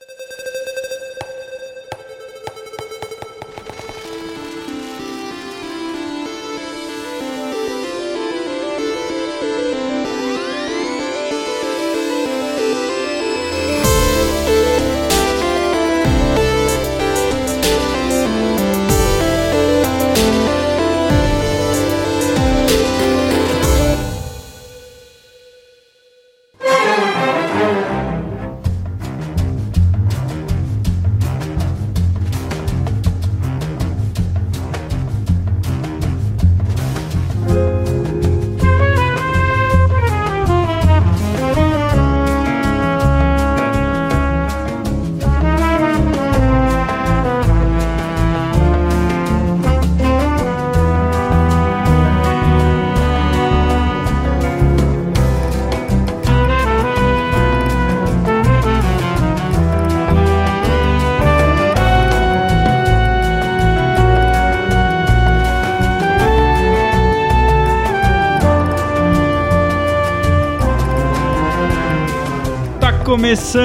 you começando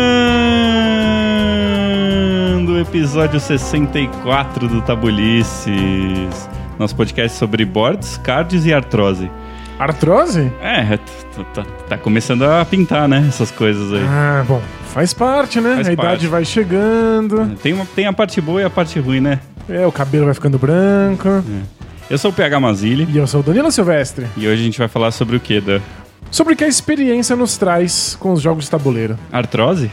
o episódio 64 do Tabulices. Nosso podcast sobre boards, cards e artrose. Artrose? É, tá, começando a pintar, né? Essas coisas aí. Ah, bom, faz parte, né? Faz a parte. idade vai chegando, Tem, uma- tem a parte boa e a parte ruim, né? é, o cabelo vai ficando branco. Eu sou o PH Mazili E eu sou o Danilo Silvestre. e hoje a gente vai falar sobre o que, Dan? Sobre o que a experiência nos traz com os jogos de tabuleiro. Artrose?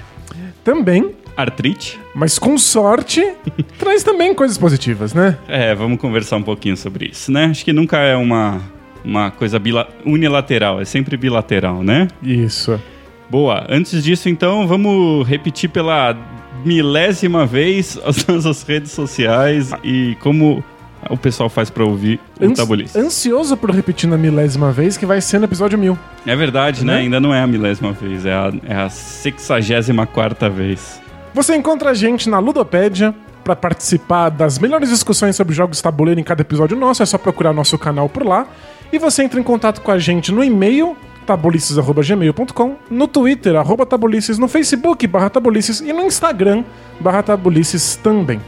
Também, Artrite? mas com sorte, traz também coisas positivas, né? É, vamos conversar um pouquinho sobre isso, né? Acho que nunca é uma, uma coisa unilateral, é sempre bilateral, né? Isso. Boa, antes disso, então, vamos repetir pela milésima vez as nossas redes sociais e como o pessoal faz pra ouvir o Ans- Tabulice. ansioso por repetir na milésima vez que vai ser no episódio mil. É verdade, né? Né? Ainda não é a milésima vez, é a, é a sexagésima quarta vez. Você encontra a gente na Ludopédia para participar das melhores discussões sobre jogos de tabuleiro em cada episódio nosso. É só procurar nosso canal por lá. E você entra em contato com a gente no e-mail tabulices.gmail.com, no Twitter, arroba tabulices, no Facebook, barra tabulices, e no Instagram, barra tabulices também.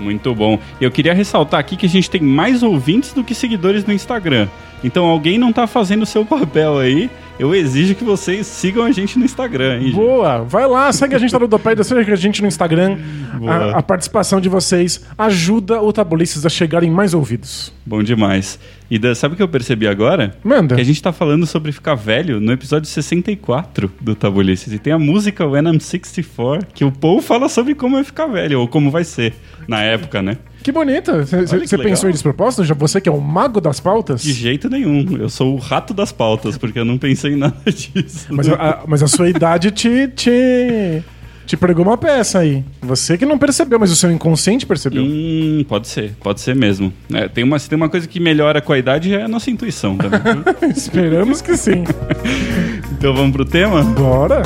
Muito bom. Eu queria ressaltar aqui que a gente tem mais ouvintes do que seguidores no Instagram. Então alguém não tá fazendo o seu papel aí. Eu exijo que vocês sigam a gente no Instagram, hein, gente? Boa! Vai lá, segue a gente na Ludopédia, segue a gente no Instagram. A, a participação de vocês ajuda o Tabulices a chegar em mais ouvidos. Bom demais. E Dan, sabe o que eu percebi agora? Manda. Que a gente tá falando sobre ficar velho no episódio 64 do Tabulices. E tem a música When I'm 64, que o Paul fala sobre como é ficar velho, ou como vai ser na época, né? Que bonito. Olha Você pensou em despropósito? Já você que é o mago das pautas? De jeito nenhum. Eu sou o rato das pautas, porque eu não pensei em nada disso. Mas a, mas a sua idade te, te, te pregou uma peça aí. Você que não percebeu, mas o seu inconsciente percebeu. Hum, pode ser, pode ser mesmo. É, tem, uma, se tem uma coisa que melhora com a idade é a nossa intuição também. Esperamos que sim. então vamos pro tema? Bora.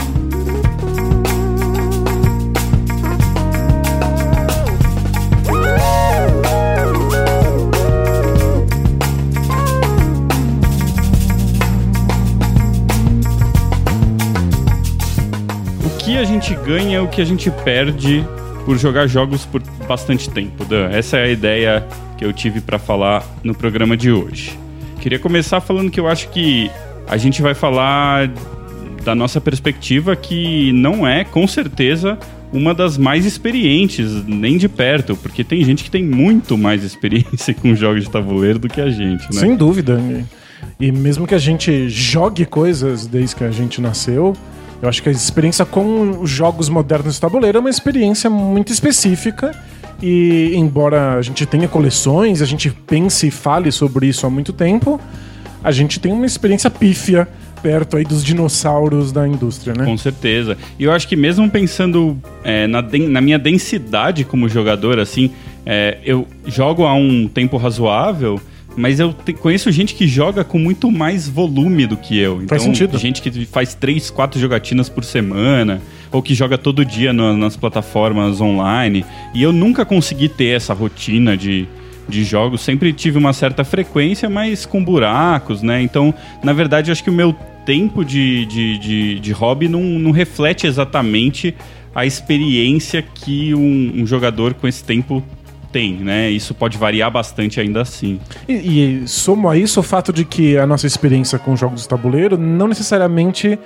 A gente ganha, o que a gente perde por jogar jogos por bastante tempo, Dan? Essa é a ideia que eu tive pra falar no programa de hoje. Queria começar falando que eu acho que a gente vai falar da nossa perspectiva que não é, com certeza, uma das mais experientes, nem de perto, porque tem gente que tem muito mais experiência com jogos de tabuleiro do que a gente, né? Sem dúvida. E mesmo que a gente jogue coisas desde que a gente nasceu, eu acho que a experiência com os jogos modernos de tabuleiro é uma experiência muito específica. E embora a gente tenha coleções, a gente pense e fale sobre isso há muito tempo, a gente tem uma experiência pífia perto aí dos dinossauros da indústria, né? Com certeza. E eu acho que mesmo pensando é, na, na minha densidade como jogador, assim, é, eu jogo há um tempo razoável, mas eu te- conheço gente que joga com muito mais volume do que eu. Então, Faz sentido. Gente que faz três, quatro jogatinas por semana, ou que joga todo dia no- nas plataformas online. E eu nunca consegui ter essa rotina de, de jogos. Sempre tive uma certa frequência, mas com buracos, né? Então, na verdade, eu acho que o meu tempo de, de, de, de hobby não, não reflete exatamente a experiência que um, um jogador com esse tempo tem, né? Isso pode variar bastante ainda assim. E, e somo a isso o fato de que a nossa experiência com jogos de tabuleiro não necessariamente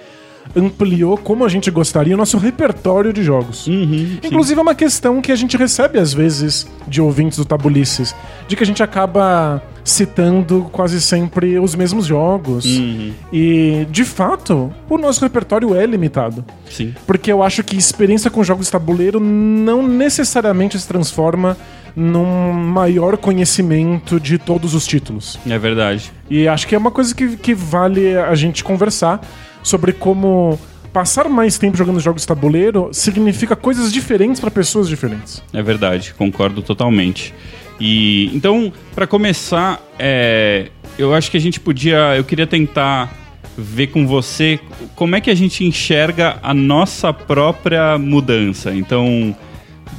ampliou como a gente gostaria o nosso repertório de jogos. Uhum, Inclusive é uma questão que a gente recebe às vezes de ouvintes do Tabulices, de que a gente acaba citando quase sempre os mesmos jogos. Uhum. E, de fato, o nosso repertório é limitado. Sim. Porque eu acho que experiência com jogos de tabuleiro não necessariamente se transforma num maior conhecimento de todos os títulos. É verdade. E acho que é uma coisa que, que vale a gente conversar sobre como passar mais tempo jogando jogos de tabuleiro significa coisas diferentes para pessoas diferentes. É verdade, concordo totalmente. E então, para começar, é, eu acho que a gente podia, eu queria tentar ver com você como é que a gente enxerga a nossa própria mudança. Então,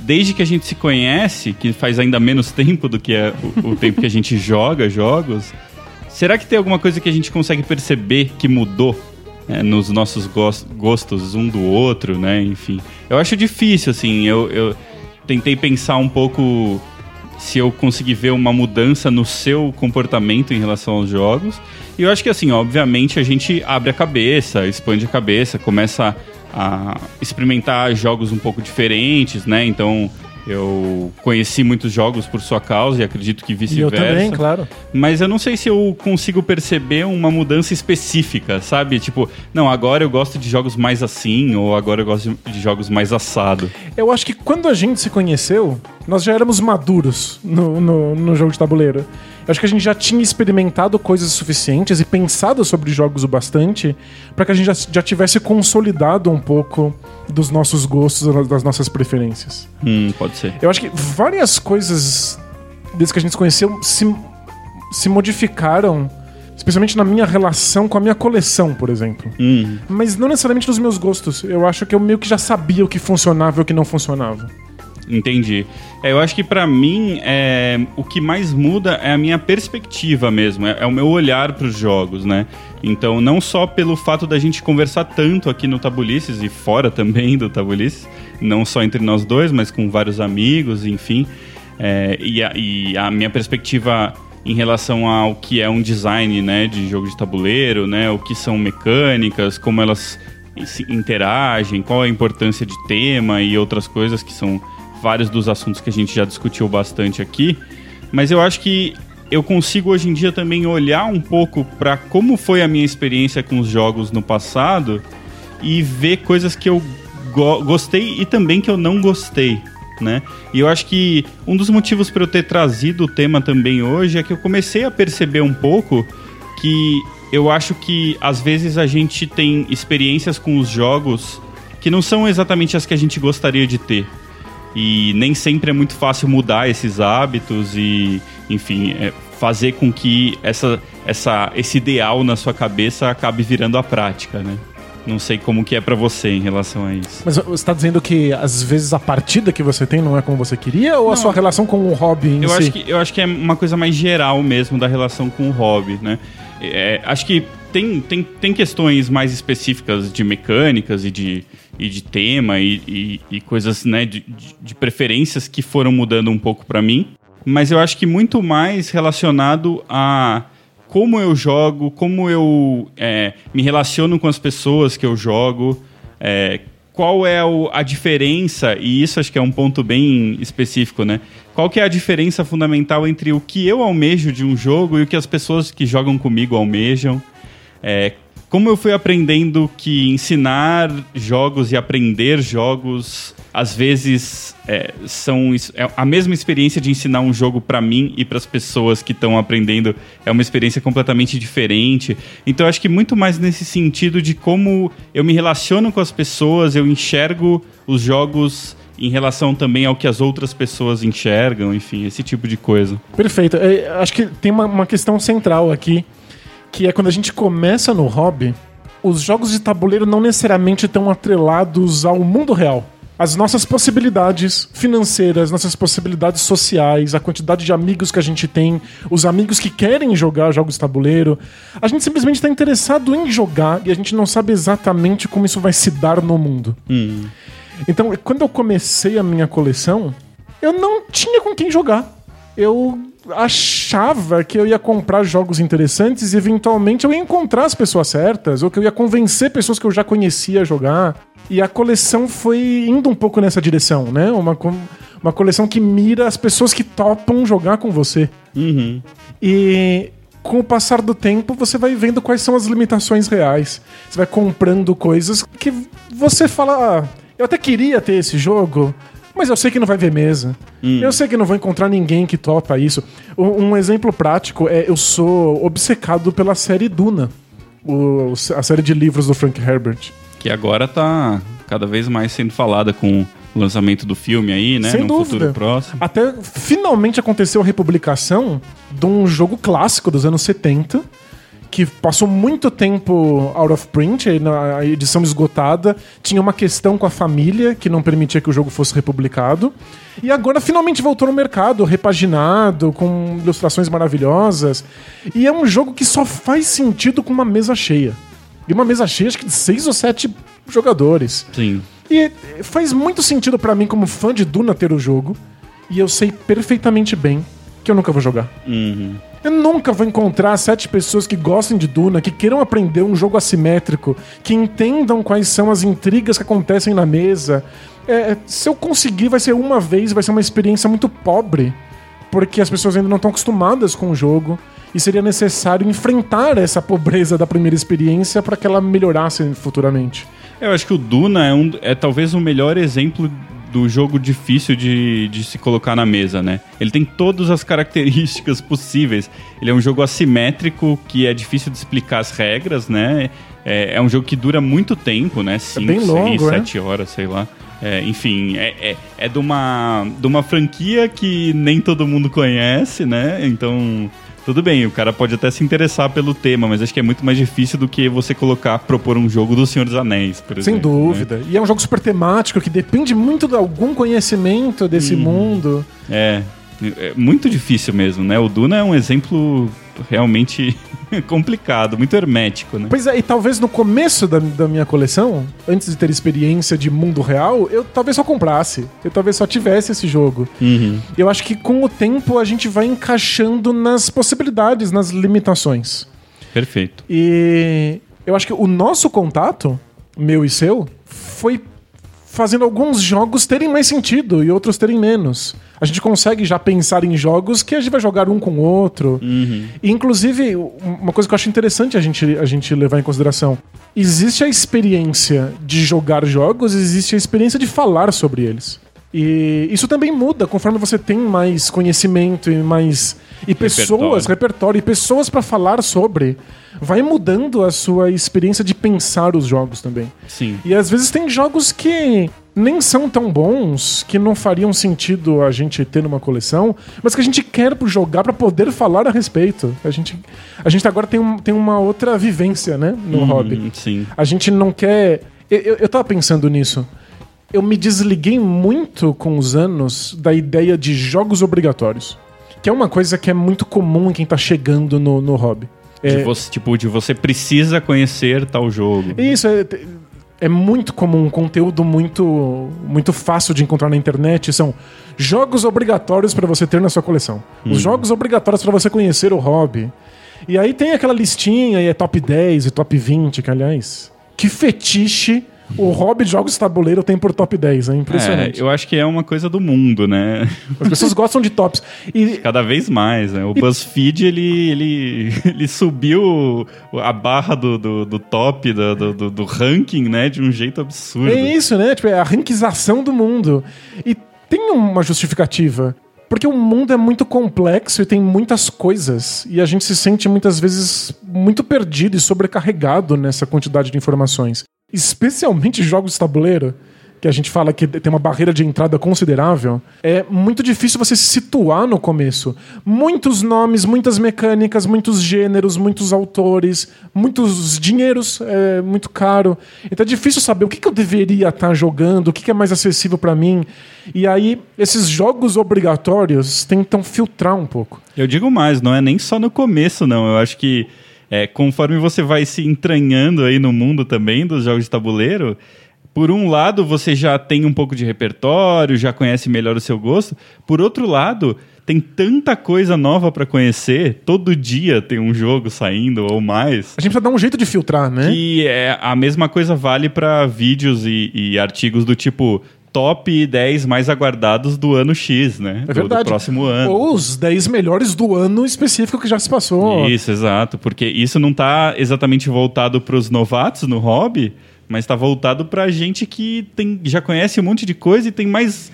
desde que a gente se conhece, que faz ainda menos tempo do que é o, o tempo que a gente joga jogos, será que tem alguma coisa que a gente consegue perceber que mudou né, nos nossos gos- gostos um do outro, né? Enfim, eu acho difícil, assim. Eu, eu tentei pensar um pouco se eu conseguir ver uma mudança no seu comportamento em relação aos jogos. E eu acho que, assim, obviamente a gente abre a cabeça, expande a cabeça, começa a experimentar jogos um pouco diferentes, né? Então. Eu conheci muitos jogos por sua causa e acredito que E eu vice-versa. também, claro. Mas eu não sei se eu consigo perceber uma mudança específica, sabe? Tipo, não, agora eu gosto de jogos mais assim, ou agora eu gosto de jogos mais assado. Eu acho que quando a gente se conheceu, nós já éramos maduros no, no, no jogo de tabuleiro. Acho que a gente já tinha experimentado coisas suficientes e pensado sobre jogos o bastante para que a gente já, já tivesse consolidado um pouco dos nossos gostos, das nossas preferências. Hum, pode ser. Eu acho que várias coisas desde que a gente se conheceu se, se modificaram, especialmente na minha relação com a minha coleção, por exemplo. Hum, Mas não necessariamente nos meus gostos. Eu acho que eu meio que já sabia o que funcionava e o que não funcionava. Entendi. É, eu acho que pra mim é, o que mais muda é a minha perspectiva mesmo, é, é o meu olhar pros jogos, né? Então, não só pelo fato da gente conversar tanto aqui no Tabulices e fora também do Tabulices, não só entre nós dois, mas com vários amigos, enfim. É, e, a, e a minha perspectiva em relação ao que é um design né, de jogo de tabuleiro, né, o que são mecânicas, como elas se interagem, qual a importância de tema e outras coisas que são vários dos assuntos que a gente já discutiu bastante aqui. Mas eu acho que eu consigo hoje em dia também olhar um pouco para como foi a minha experiência com os jogos no passado e ver coisas que eu go- gostei e também que eu não gostei, né? E eu acho que um dos motivos para eu ter trazido o tema também hoje é que eu comecei a perceber um pouco que eu acho que às vezes a gente tem experiências com os jogos que não são exatamente as que a gente gostaria de ter. E nem sempre é muito fácil mudar esses hábitos e, enfim, é, fazer com que essa, essa, esse ideal na sua cabeça acabe virando a prática, né? Não sei como que é pra você em relação a isso. Mas você tá dizendo que às vezes a partida que você tem não é como você queria ou a Não. sua relação com o hobby em Eu si? acho, que, eu acho que é uma coisa mais geral mesmo da relação com o hobby, né? É, acho que tem, tem, tem questões mais específicas de mecânicas e de, e de tema e, e, e coisas, né, de, de- preferências que foram mudando um pouco pra mim. Mas eu acho que muito mais relacionado a como eu jogo, como eu é, me relaciono com as pessoas que eu jogo, é, qual é o- a diferença, e isso acho que é um ponto bem específico, né? Qual que é a diferença fundamental entre o que eu almejo de um jogo e o que as pessoas que jogam comigo almejam? É, como eu fui aprendendo que ensinar jogos e aprender jogos às vezes é, são é a mesma experiência de ensinar um jogo pra mim e para as pessoas que estão aprendendo é uma experiência completamente diferente. Então eu acho que muito mais nesse sentido de como eu me relaciono com as pessoas, eu enxergo os jogos em relação também ao que as outras pessoas enxergam, enfim, esse tipo de coisa. Perfeito. É, acho que tem uma, uma questão central aqui, que é quando a gente começa no hobby, os jogos de tabuleiro não necessariamente estão atrelados ao mundo real. As nossas possibilidades financeiras, nossas possibilidades sociais, a quantidade de amigos que a gente tem, os amigos que querem jogar jogos de tabuleiro. A gente simplesmente está interessado em jogar e a gente não sabe exatamente como isso vai se dar no mundo. Então, quando eu comecei a minha coleção, eu não tinha com quem jogar. Eu achava que eu ia comprar jogos interessantes e eventualmente eu ia encontrar as pessoas certas, ou que eu ia convencer pessoas que eu já conhecia a jogar. E a coleção foi indo um pouco nessa direção, né? Uma, uma coleção que mira as pessoas que topam jogar com você. Uhum. E com o passar do tempo, você vai vendo quais são as limitações reais. Você vai comprando coisas que você fala. Ah, eu até queria ter esse jogo, mas eu sei que não vai ver mesa. Hum. Eu sei que não vou encontrar ninguém que topa isso. Um, um exemplo prático é: eu sou obcecado pela série Duna, o, a série de livros do Frank Herbert. Que agora tá cada vez mais sendo falada com o lançamento do filme aí, né? Sem no dúvida. futuro próximo. Até finalmente aconteceu a republicação de um jogo clássico dos anos 70, que passou muito tempo out of print, na edição esgotada, tinha uma questão com a família que não permitia que o jogo fosse republicado. E agora finalmente voltou no mercado, repaginado, com ilustrações maravilhosas. E é um jogo que só faz sentido com uma mesa cheia. E uma mesa cheia, acho que de seis ou sete jogadores. Sim. E faz muito sentido pra mim, como fã de Duna, ter o jogo. E eu sei perfeitamente bem que eu nunca vou jogar. Uhum. Eu nunca vou encontrar sete pessoas que gostem de Duna, que queiram aprender um jogo assimétrico, que entendam quais são as intrigas que acontecem na mesa. É, se eu conseguir, vai ser uma vez, vai ser uma experiência muito pobre, porque as pessoas ainda não estão acostumadas com o jogo. E seria necessário enfrentar essa pobreza da primeira experiência para que ela melhorasse futuramente. Eu acho que o Duna é, um, é talvez o melhor exemplo do jogo difícil de, de se colocar na mesa, né? Ele tem todas as características possíveis. Ele é um jogo assimétrico que é difícil de explicar as regras, né? É, é um jogo que dura muito tempo, né? 5, bem 6, longo, né? 7 horas, sei lá. É, enfim, é, é, é de, uma, de uma franquia que nem todo mundo conhece, né? Então, tudo bem, o cara pode até se interessar pelo tema, mas acho que é muito mais difícil do que você colocar, propor um jogo do Senhor dos Anéis, por Sem exemplo. né? dúvida. E é um jogo super temático que depende muito de algum conhecimento desse mundo. É, é muito difícil mesmo, né? O Duna é um exemplo realmente complicado, muito hermético, né? Pois é, e talvez no começo da, da minha coleção, antes de ter experiência de mundo real, eu talvez só comprasse. Eu talvez só tivesse esse jogo. Uhum. Eu acho que com o tempo a gente vai encaixando nas possibilidades, nas limitações. Perfeito. E eu acho que o nosso contato, meu e seu, foi fazendo alguns jogos terem mais sentido e outros terem menos. A gente consegue já pensar em jogos que a gente vai jogar um com o outro. Uhum. E, inclusive, uma coisa que eu acho interessante a gente, a gente levar em consideração: existe a experiência de jogar jogos, existe a experiência de falar sobre eles. E isso também muda conforme você tem mais conhecimento e mais. E pessoas, repertório, e pessoas para falar sobre. Vai mudando a sua experiência de pensar os jogos também. Sim. E às vezes tem jogos que nem são tão bons, que não fariam sentido a gente ter numa coleção, mas que a gente quer jogar para poder falar a respeito. A gente, a gente agora tem, um, tem uma outra vivência, né, no Uhum, hobby. Sim. A gente não quer. Eu, eu, eu tava pensando nisso. Eu me desliguei muito com os anos da ideia de jogos obrigatórios. Que é uma coisa que é muito comum em quem tá chegando no, no hobby. De É, você, tipo, de você precisa conhecer tal jogo. Isso, é, é muito comum, um conteúdo muito, muito fácil de encontrar na internet. São jogos obrigatórios para você ter na sua coleção. Os jogos obrigatórios para você conhecer o hobby. E aí tem aquela listinha e é top 10 e top 20, que aliás, que fetiche o hobby de jogos de tabuleiro tem por top 10, é É, impressionante. eu acho que é uma coisa do mundo, né? As pessoas gostam de tops. E Cada vez mais, né? O BuzzFeed, ele, ele, ele subiu a barra do, do, do top, do, do, do- do ranking, né? De um jeito absurdo. É isso, né? Tipo, é a ranquização do mundo. E tem uma justificativa. Porque o mundo é muito complexo e tem muitas coisas. E a gente se sente muitas vezes muito perdido e sobrecarregado nessa quantidade de informações. Especialmente jogos de tabuleiro, que a gente fala que tem uma barreira de entrada considerável. É muito difícil você se situar no começo. Muitos nomes, muitas mecânicas, muitos gêneros, muitos autores, muitos dinheiros, é muito caro. Então é difícil saber o que, eu deveria estar jogando, o que é mais acessível para mim. E aí, esses jogos obrigatórios tentam filtrar um pouco. Eu digo mais, não é nem só no começo, não. Eu acho que é, conforme você vai se entranhando aí no mundo também dos jogos de tabuleiro, por um lado, você já tem um pouco de repertório, já conhece melhor o seu gosto. Por outro lado, tem tanta coisa nova para conhecer. Todo dia tem um jogo saindo ou mais. A gente precisa dar um jeito de filtrar, né? Que é, a mesma coisa vale para vídeos e, e artigos do tipo top 10 mais aguardados do ano X, né? É verdade. Do, do próximo ano. Ou os 10 melhores do ano específico que já se passou. Isso, exato. Porque isso não está exatamente voltado para os novatos no hobby, mas está voltado para gente que tem, já conhece um monte de coisa e tem mais.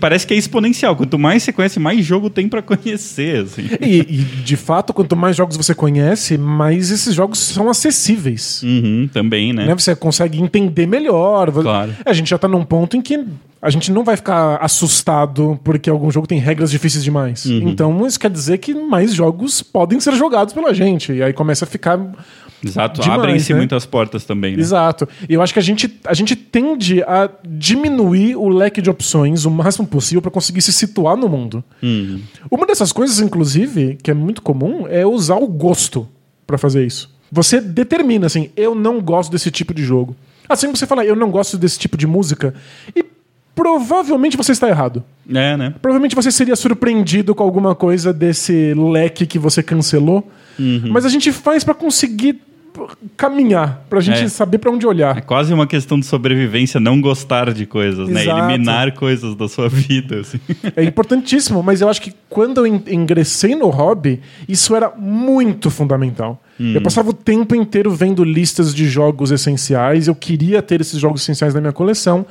Parece que é exponencial. Quanto mais você conhece, mais jogo tem para conhecer. Assim. E, e, de fato, quanto mais jogos você conhece, mais esses jogos são acessíveis. Uhum, também, né? né? Você consegue entender melhor. Claro. A gente já está num ponto em que a gente não vai ficar assustado porque algum jogo tem regras difíceis demais. Uhum. Então, isso quer dizer que mais jogos podem ser jogados pela gente. E aí começa a ficar Exato, abrem-se né? muitas portas também. Né? Exato. E eu acho que a gente, a gente tende a diminuir o leque de opções o máximo possível para conseguir se situar no mundo. Uhum. Uma dessas coisas, inclusive, que é muito comum, é usar o gosto para fazer isso. Você determina assim, eu não gosto desse tipo de jogo. Assim você fala, eu não gosto desse tipo de música, e provavelmente você está errado. É, né? Provavelmente você seria surpreendido com alguma coisa desse leque que você cancelou. Uhum. Mas a gente faz para conseguir caminhar, pra gente É. saber pra onde olhar. É quase uma questão de sobrevivência não gostar de coisas, né? Exato. Eliminar coisas da sua vida. Assim. É importantíssimo, mas eu acho que quando eu in- ingressei no hobby, isso era muito fundamental. Eu passava o tempo inteiro vendo listas de jogos essenciais, eu queria ter esses jogos essenciais na minha coleção.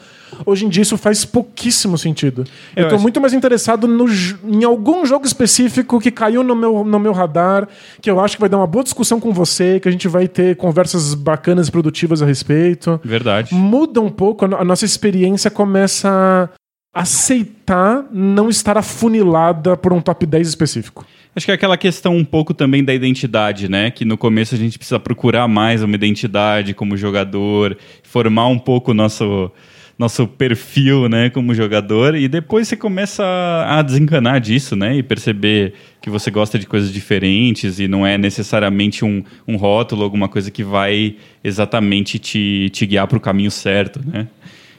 Hoje em dia isso faz pouquíssimo sentido. Eu, Eu tô acho- muito mais interessado no em algum jogo específico que caiu no meu, no meu radar, que eu acho que vai dar uma boa discussão com você, que a gente vai ter conversas bacanas e produtivas a respeito. Verdade. muda um pouco, a no- a nossa experiência começa aceitar não estar afunilada por um top 10 específico. Acho que é aquela questão um pouco também da identidade, né? Que no começo a gente precisa procurar mais uma identidade como jogador, formar um pouco o nosso, nosso perfil, né, como jogador, e depois você começa a desencanar disso, né? E perceber que você gosta de coisas diferentes e não é necessariamente um, um rótulo, alguma coisa que vai exatamente te, te guiar para o caminho certo, né?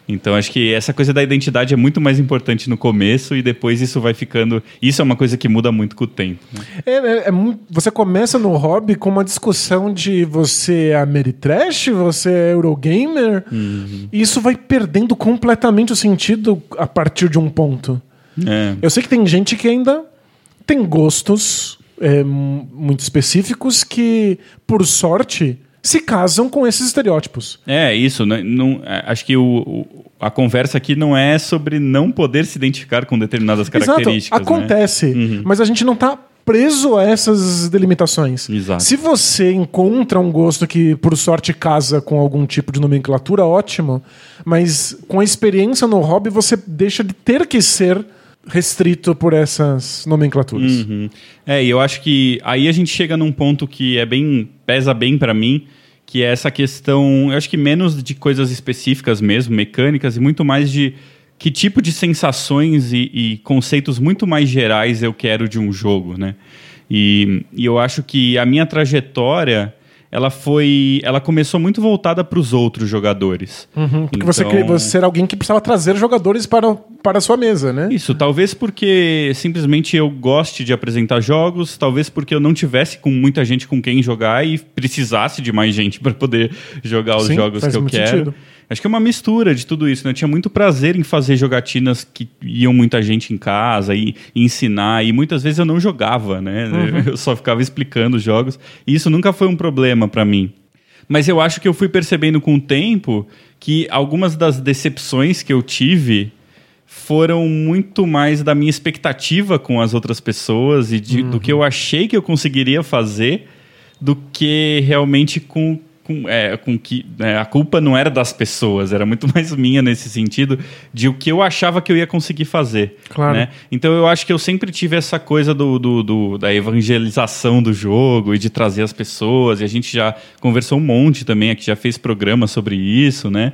Então acho que essa coisa da identidade é muito mais importante no começo e depois isso vai ficando. Isso é uma coisa que muda muito com o tempo. né? É, é- é você começa no hobby com uma discussão de você é Ameritrash, você é Eurogamer, e isso vai perdendo completamente o sentido a partir de um ponto. É. Eu sei que tem gente que ainda tem gostos é, muito específicos que, por sorte, se casam com esses estereótipos. É, isso. né? Não, é, acho que o- a conversa aqui não é sobre não poder se identificar com determinadas características. Exato, né? acontece, mas a gente não tá preso a essas delimitações. Exato. Se você encontra um gosto que, por sorte, casa com algum tipo de nomenclatura, ótimo, mas com a experiência no hobby, você deixa de ter que ser restrito por essas nomenclaturas. Uhum. É, e eu acho que aí a gente chega num ponto que é bem. pesa bem pra mim, que é essa questão. Eu acho que menos de coisas específicas mesmo, mecânicas, e muito mais de que tipo de sensações e, e conceitos muito mais gerais eu quero de um jogo, né? E, e eu acho que a minha trajetória. Ela foi. Ela começou muito voltada para os outros jogadores. Uhum, porque você, Então- queria- você era alguém que precisava trazer jogadores para, para a sua mesa, né? Isso, talvez porque simplesmente eu goste de apresentar jogos, talvez porque eu não tivesse com muita gente com quem jogar e precisasse de mais gente para poder jogar os Sim, jogos que eu quero. sentido. Acho que é uma mistura de tudo isso, né? Eu tinha muito prazer em fazer jogatinas que iam muita gente em casa e, e ensinar, e muitas vezes eu não jogava, né? Uhum. Eu só ficava explicando os jogos, e isso nunca foi um problema para mim. Mas eu acho que eu fui percebendo com o tempo que algumas das decepções que eu tive foram muito mais da minha expectativa com as outras pessoas e de- do que eu achei que eu conseguiria fazer do que realmente com, com, é, com que né, a culpa não era das pessoas, era muito mais minha nesse sentido de o que eu achava que eu ia conseguir fazer. Claro. né? Então eu acho que eu sempre tive essa coisa do, do- do- da evangelização do jogo e de trazer as pessoas, e a gente já conversou um monte também, aqui já fez programa sobre isso, né?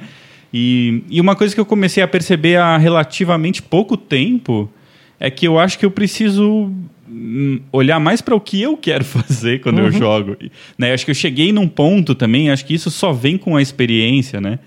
E, e uma coisa que eu comecei a perceber há relativamente pouco tempo é que eu acho que eu preciso olhar mais para o que eu quero fazer quando eu jogo. Né? Acho que eu cheguei num ponto também, acho que isso só vem com a experiência, né?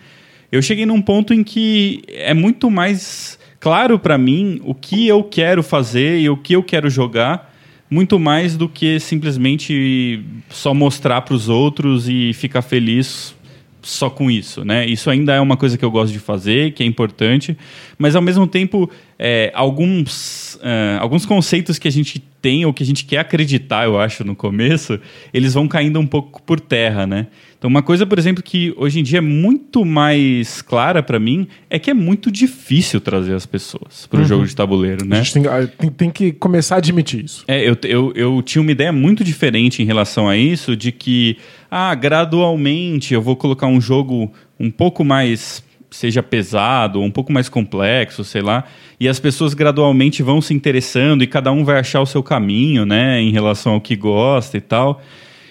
eu cheguei num ponto em que é muito mais claro para mim o que eu quero fazer e o que eu quero jogar, muito mais do que simplesmente só mostrar para os outros e ficar feliz só com isso, né? Isso ainda é uma coisa que eu gosto de fazer, que é importante, mas ao mesmo tempo, é, alguns, é, alguns conceitos que a gente tem ou que a gente quer acreditar, eu acho, no começo, eles vão caindo um pouco por terra, né? Então, uma coisa, por exemplo, que hoje em dia é muito mais clara para mim é que é muito difícil trazer as pessoas para o uhum. jogo de tabuleiro, né? A gente tem, tem, tem, que começar a admitir isso. É, eu, eu, eu tinha uma ideia muito diferente em relação a isso, de que, ah, gradualmente eu vou colocar um jogo um pouco mais seja pesado um pouco mais complexo, sei lá, e as pessoas gradualmente vão se interessando e cada um vai achar o seu caminho, né, em relação ao que gosta e tal.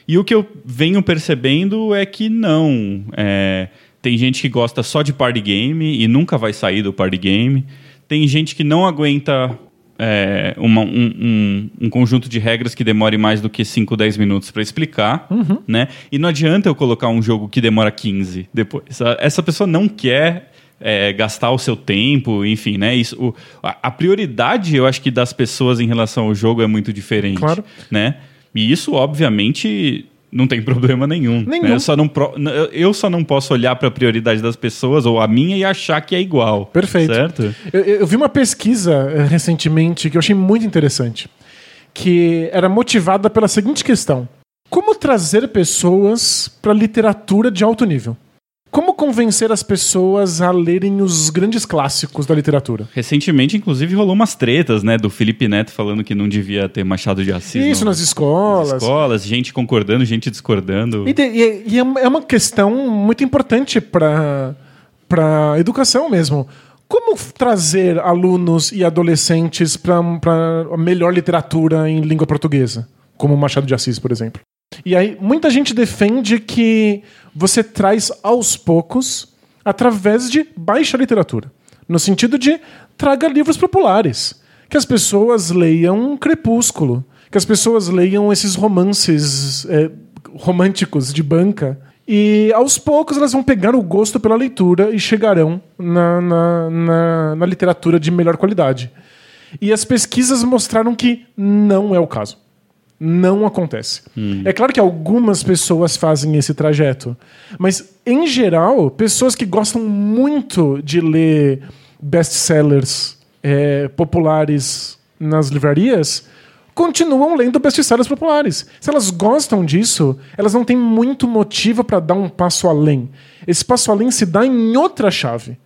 E o que eu venho percebendo é que não. É, tem gente que gosta só de party game e nunca vai sair do party game. Tem gente que não aguenta é, uma, um, um, um, conjunto de regras que demore mais do que 5, 10 minutos para explicar, uhum. né? E não adianta eu colocar um jogo que demora 15 depois. Essa pessoa não quer é, gastar o seu tempo, enfim, né? Isso, o, a, a, prioridade, eu acho que das pessoas em relação ao jogo é muito diferente, claro. né? E isso, obviamente, não tem problema nenhum. Né? nenhum. Né? Eu, só não pro... eu só não posso olhar para a prioridade das pessoas ou a minha e achar que é igual. Perfeito. Certo? Eu, eu vi uma pesquisa eh, recentemente que eu achei muito interessante, que era motivada pela seguinte questão: como trazer pessoas para literatura de alto nível? Como convencer as pessoas a lerem os grandes clássicos da literatura? Recentemente, inclusive, rolou umas tretas, né? Do Felipe Neto falando que não devia ter Machado de Assis. Isso, nas escolas. Nas escolas, gente concordando, gente discordando. E, de, e, e é, é uma questão muito importante para a educação mesmo. Como trazer alunos e adolescentes para a melhor literatura em língua portuguesa? Como Machado de Assis, por exemplo. E aí, muita gente defende que você traz aos poucos através de baixa literatura. No sentido de traga livros populares. Que as pessoas leiam Crepúsculo. Que as pessoas leiam esses romances é, românticos de banca. E aos poucos elas vão pegar o gosto pela leitura e chegarão na, na, na, na literatura de melhor qualidade. E as pesquisas mostraram que não é o caso não acontece. Hum. É claro que algumas pessoas fazem esse trajeto, mas em geral, pessoas que gostam muito de ler best-sellers é, populares nas livrarias continuam lendo best-sellers populares. Se elas gostam disso, elas não têm muito motivo para dar um passo além. Esse passo além se dá em outra chave.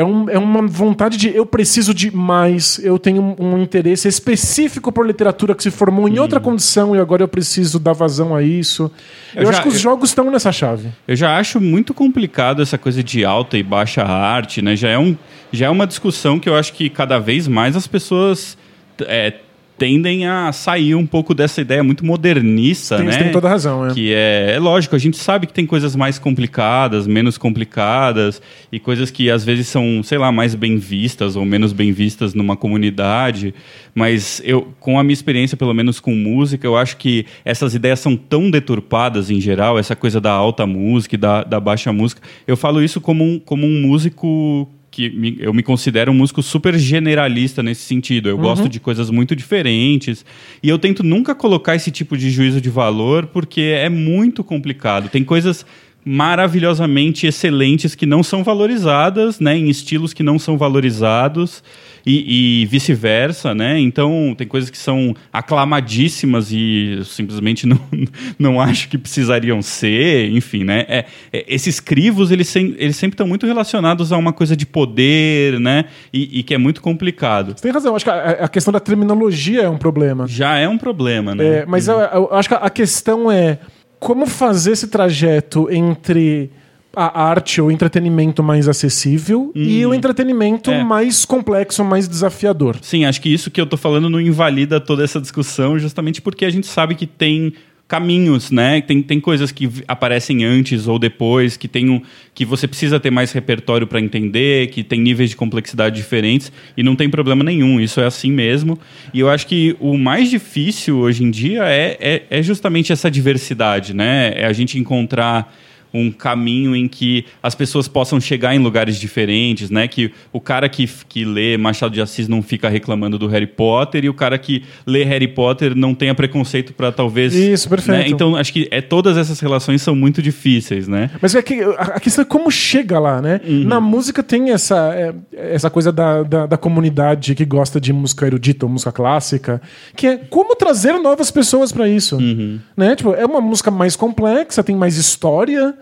É, um, é uma vontade de eu preciso de mais, eu tenho um, um interesse específico por literatura que se formou em hum. outra condição e agora eu preciso dar vazão a isso. Eu, eu já, acho que os eu, jogos estão nessa chave. Eu já acho muito complicado essa coisa de alta e baixa arte, né? Já é, um, já é uma discussão que eu acho que cada vez mais as pessoas é, tendem a sair um pouco dessa ideia muito modernista, tem, né? Tem toda razão, é. Que é, é lógico, a gente sabe que tem coisas mais complicadas, menos complicadas e coisas que às vezes são, sei lá, mais bem vistas ou menos bem vistas numa comunidade, mas eu, com a minha experiência, pelo menos com música, eu acho que essas ideias são tão deturpadas em geral, essa coisa da alta música e da, da baixa música. Eu falo isso como um, como um músico que me, eu me considero um músico super generalista nesse sentido. Eu uhum. gosto de coisas muito diferentes. E eu tento nunca colocar esse tipo de juízo de valor porque é muito complicado. Tem coisas maravilhosamente excelentes que não são valorizadas, né, em estilos que não são valorizados e, e vice-versa, né? Então tem coisas que são aclamadíssimas e simplesmente não, não acho que precisariam ser, enfim, né? É, é, esses crivos eles, sem, eles sempre estão muito relacionados a uma coisa de poder, né? E, e que é muito complicado. Você tem razão. Acho que a, a, questão da terminologia é um problema. Já é um problema, né? É, mas uhum. eu, eu acho que a questão é como fazer esse trajeto entre a arte ou o entretenimento mais acessível hum. e o entretenimento é. mais complexo, mais desafiador. Sim, acho que isso que eu tô falando não invalida toda essa discussão, justamente porque a gente sabe que tem caminhos, né? Tem, tem coisas que aparecem antes ou depois, que tem um, que você precisa ter mais repertório para entender, que tem níveis de complexidade diferentes e não tem problema nenhum. Isso é assim mesmo. E eu acho que o mais difícil hoje em dia é, é, é justamente essa diversidade, né? É a gente encontrar um caminho em que as pessoas possam chegar em lugares diferentes, né? Que o cara que, que lê Machado de Assis não fica reclamando do Harry Potter e o cara que lê Harry Potter não tenha preconceito para talvez. Isso, perfeito. Né? Então acho que é, todas essas relações são muito difíceis, né? Mas é que a questão é como chega lá, né? Uhum. Na música tem essa, é, essa coisa da, da, da, comunidade que gosta de música erudita ou música clássica, que é como trazer novas pessoas para isso. Uhum. Né? Tipo, é uma música mais complexa, tem mais história.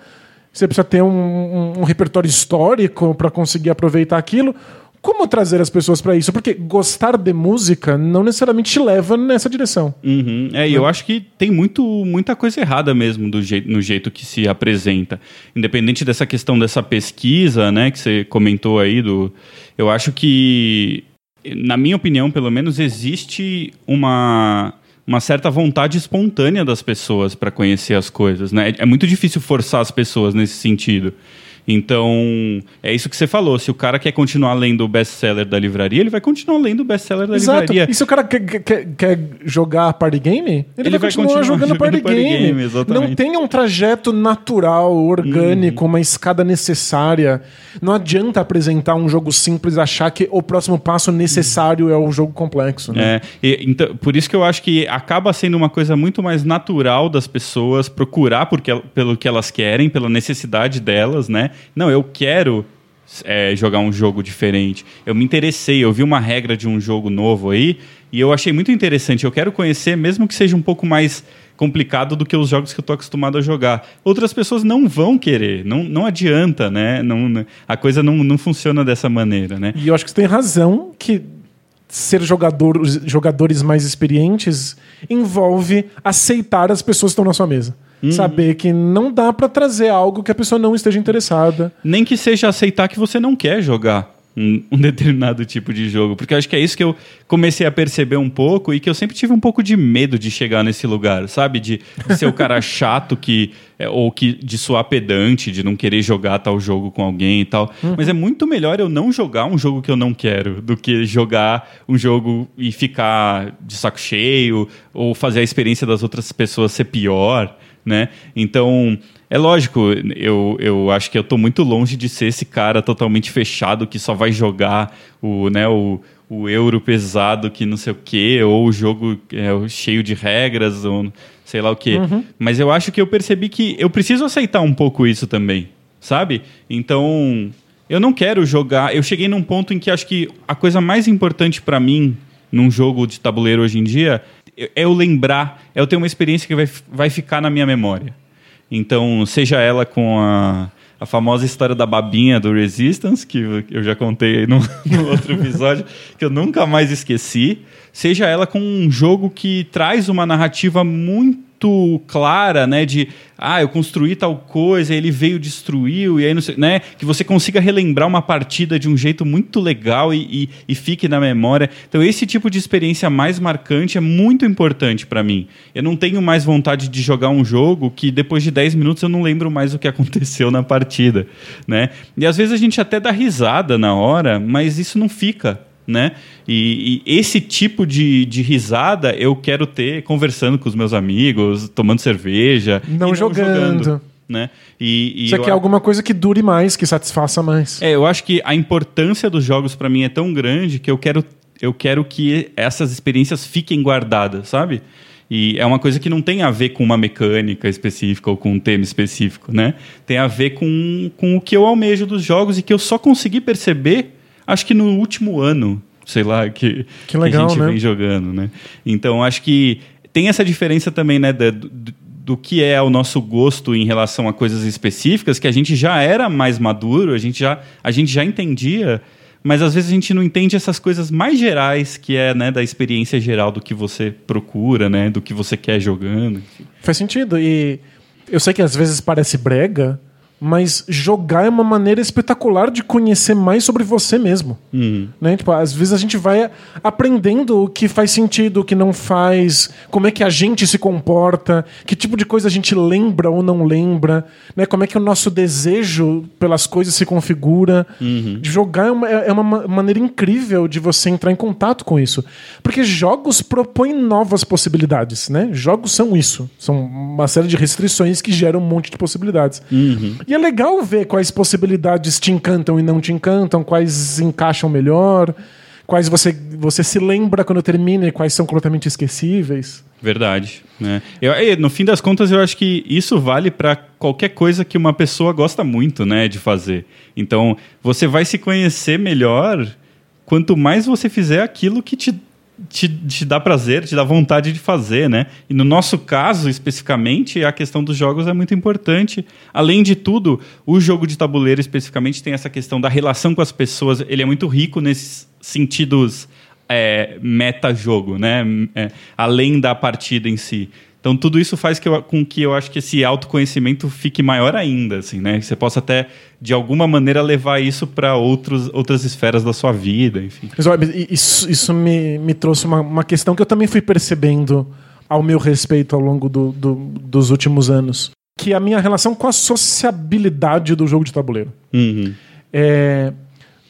Você precisa ter um, um, um repertório histórico para conseguir aproveitar aquilo. Como trazer as pessoas para isso? Porque gostar de música não necessariamente te leva nessa direção. Uhum. É, e eu acho que tem muito, muita coisa errada mesmo do jeito, no jeito que se apresenta. Independente dessa questão dessa pesquisa, né, que você comentou aí, do, eu acho que, na minha opinião, pelo menos, existe uma uma certa vontade espontânea das pessoas para conhecer as coisas, né? É muito difícil forçar as pessoas nesse sentido. Então, é isso que você falou. Se o cara quer continuar lendo o best-seller da livraria, ele vai continuar lendo o best-seller da Exato. livraria. E se o cara quer, quer, quer jogar party game, ele, ele vai, vai, continuar, jogando, jogando party, party game. game Não tem um trajeto natural, orgânico, uhum. uma escada necessária. Não adianta apresentar um jogo simples e achar que o próximo passo necessário uhum. é o jogo complexo. Né? É, e, então, por isso que eu acho que acaba sendo uma coisa muito mais natural das pessoas procurar porque, pelo que elas querem, pela necessidade delas, né? Não, eu quero é, jogar um jogo diferente. Eu me interessei, eu vi uma regra de um jogo novo aí e eu achei muito interessante. Eu quero conhecer, mesmo que seja um pouco mais complicado do que os jogos que eu estou acostumado a jogar. Outras pessoas não vão querer, não, não adianta, né? Não, a coisa não, não funciona dessa maneira, né? E eu acho que você tem razão que ser jogador, jogadores mais experientes envolve aceitar as pessoas que estão na sua mesa. Uhum. Saber que não dá para trazer algo que a pessoa não esteja interessada. Nem que seja aceitar que você não quer jogar um, um, determinado tipo de jogo. Porque eu acho que é isso que eu comecei a perceber um pouco e que eu sempre tive um pouco de medo de chegar nesse lugar, sabe? De, de ser o cara chato que. É, ou que de soar pedante, de não querer jogar tal jogo com alguém e tal. Uhum. Mas é muito melhor eu não jogar um jogo que eu não quero do que jogar um jogo e ficar de saco cheio ou fazer a experiência das outras pessoas ser pior né? Então, é lógico, eu, eu acho que eu estou muito longe de ser esse cara totalmente fechado que só vai jogar o, né, o, o euro pesado que não sei o quê, ou o jogo é, cheio de regras, ou sei lá o quê. Uhum. Mas eu acho que eu percebi que eu preciso aceitar um pouco isso também, sabe? Então, eu não quero jogar. Eu cheguei num ponto em que acho que a coisa mais importante para mim num jogo de tabuleiro hoje em dia é eu lembrar, é eu ter uma experiência que vai, vai ficar na minha memória. Então, seja ela com a, a famosa história da babinha do Resistance, que eu já contei no, no outro episódio, que eu nunca mais esqueci, seja ela com um jogo que traz uma narrativa muito muito clara, né, de ah, eu construí tal coisa, ele veio destruiu e aí não sei, né, que você consiga relembrar uma partida de um jeito muito legal e, e, e fique na memória. Então esse tipo de experiência mais marcante é muito importante para mim. Eu não tenho mais vontade de jogar um jogo que depois de 10 minutos eu não lembro mais o que aconteceu na partida, né? E às vezes a gente até dá risada na hora, mas isso não fica né? E, e, esse tipo de, de risada eu quero ter conversando com os meus amigos, tomando cerveja. Não, não jogando. jogando. Né? E, e Você quer alguma coisa que dure mais, que satisfaça mais. É, eu acho que a importância dos jogos para mim é tão grande que eu quero, eu quero que essas experiências fiquem guardadas, sabe? E é uma coisa que não tem a ver com uma mecânica específica ou com um tema específico, né? Tem a ver com, com o que eu almejo dos jogos e que eu só consegui perceber acho que no último ano, sei lá, que, que, legal, que a gente né? vem jogando, né? Então, acho que tem essa diferença também, né, do, do que é o nosso gosto em relação a coisas específicas, que a gente já era mais maduro, a gente já, a gente já entendia, mas às vezes a gente não entende essas coisas mais gerais, que é né, da experiência geral do que você procura, né, do que você quer jogando. Faz sentido. E eu sei que às vezes parece brega, mas jogar é uma maneira espetacular de conhecer mais sobre você mesmo. Uhum. Né? Tipo, às vezes a gente vai aprendendo o que faz sentido, o que não faz, como é que a gente se comporta, que tipo de coisa a gente lembra ou não lembra, né? como é que o nosso desejo pelas coisas se configura. Uhum. Jogar é uma, é uma ma- maneira incrível de você entrar em contato com isso. Porque jogos propõem novas possibilidades. Né? Jogos são isso. São uma série de restrições que geram um monte de possibilidades. E é legal ver quais possibilidades te encantam e não te encantam, quais encaixam melhor, quais você, você se lembra quando termina e quais são completamente esquecíveis. Verdade. Né? Eu, no fim das contas, eu acho que isso vale para qualquer coisa que uma pessoa gosta muito né, de fazer. Então, você vai se conhecer melhor quanto mais você fizer aquilo que te, te, te dá prazer, te dá vontade de fazer. Né? E no nosso caso, especificamente, a questão dos jogos é muito importante. Além de tudo, o jogo de tabuleiro, especificamente, tem essa questão da relação com as pessoas. Ele é muito rico nesses sentidos é, meta-jogo, né? É, além da partida em si. Então tudo isso faz que eu- com que eu acho que esse autoconhecimento fique maior ainda, assim, né? Que você possa até de alguma maneira levar isso para outros outras esferas da sua vida, enfim. Isso, isso me, me trouxe uma, uma questão que eu também fui percebendo ao meu respeito ao longo do- do- dos últimos anos. Que é a minha relação com a sociabilidade do jogo de tabuleiro. Uhum. É,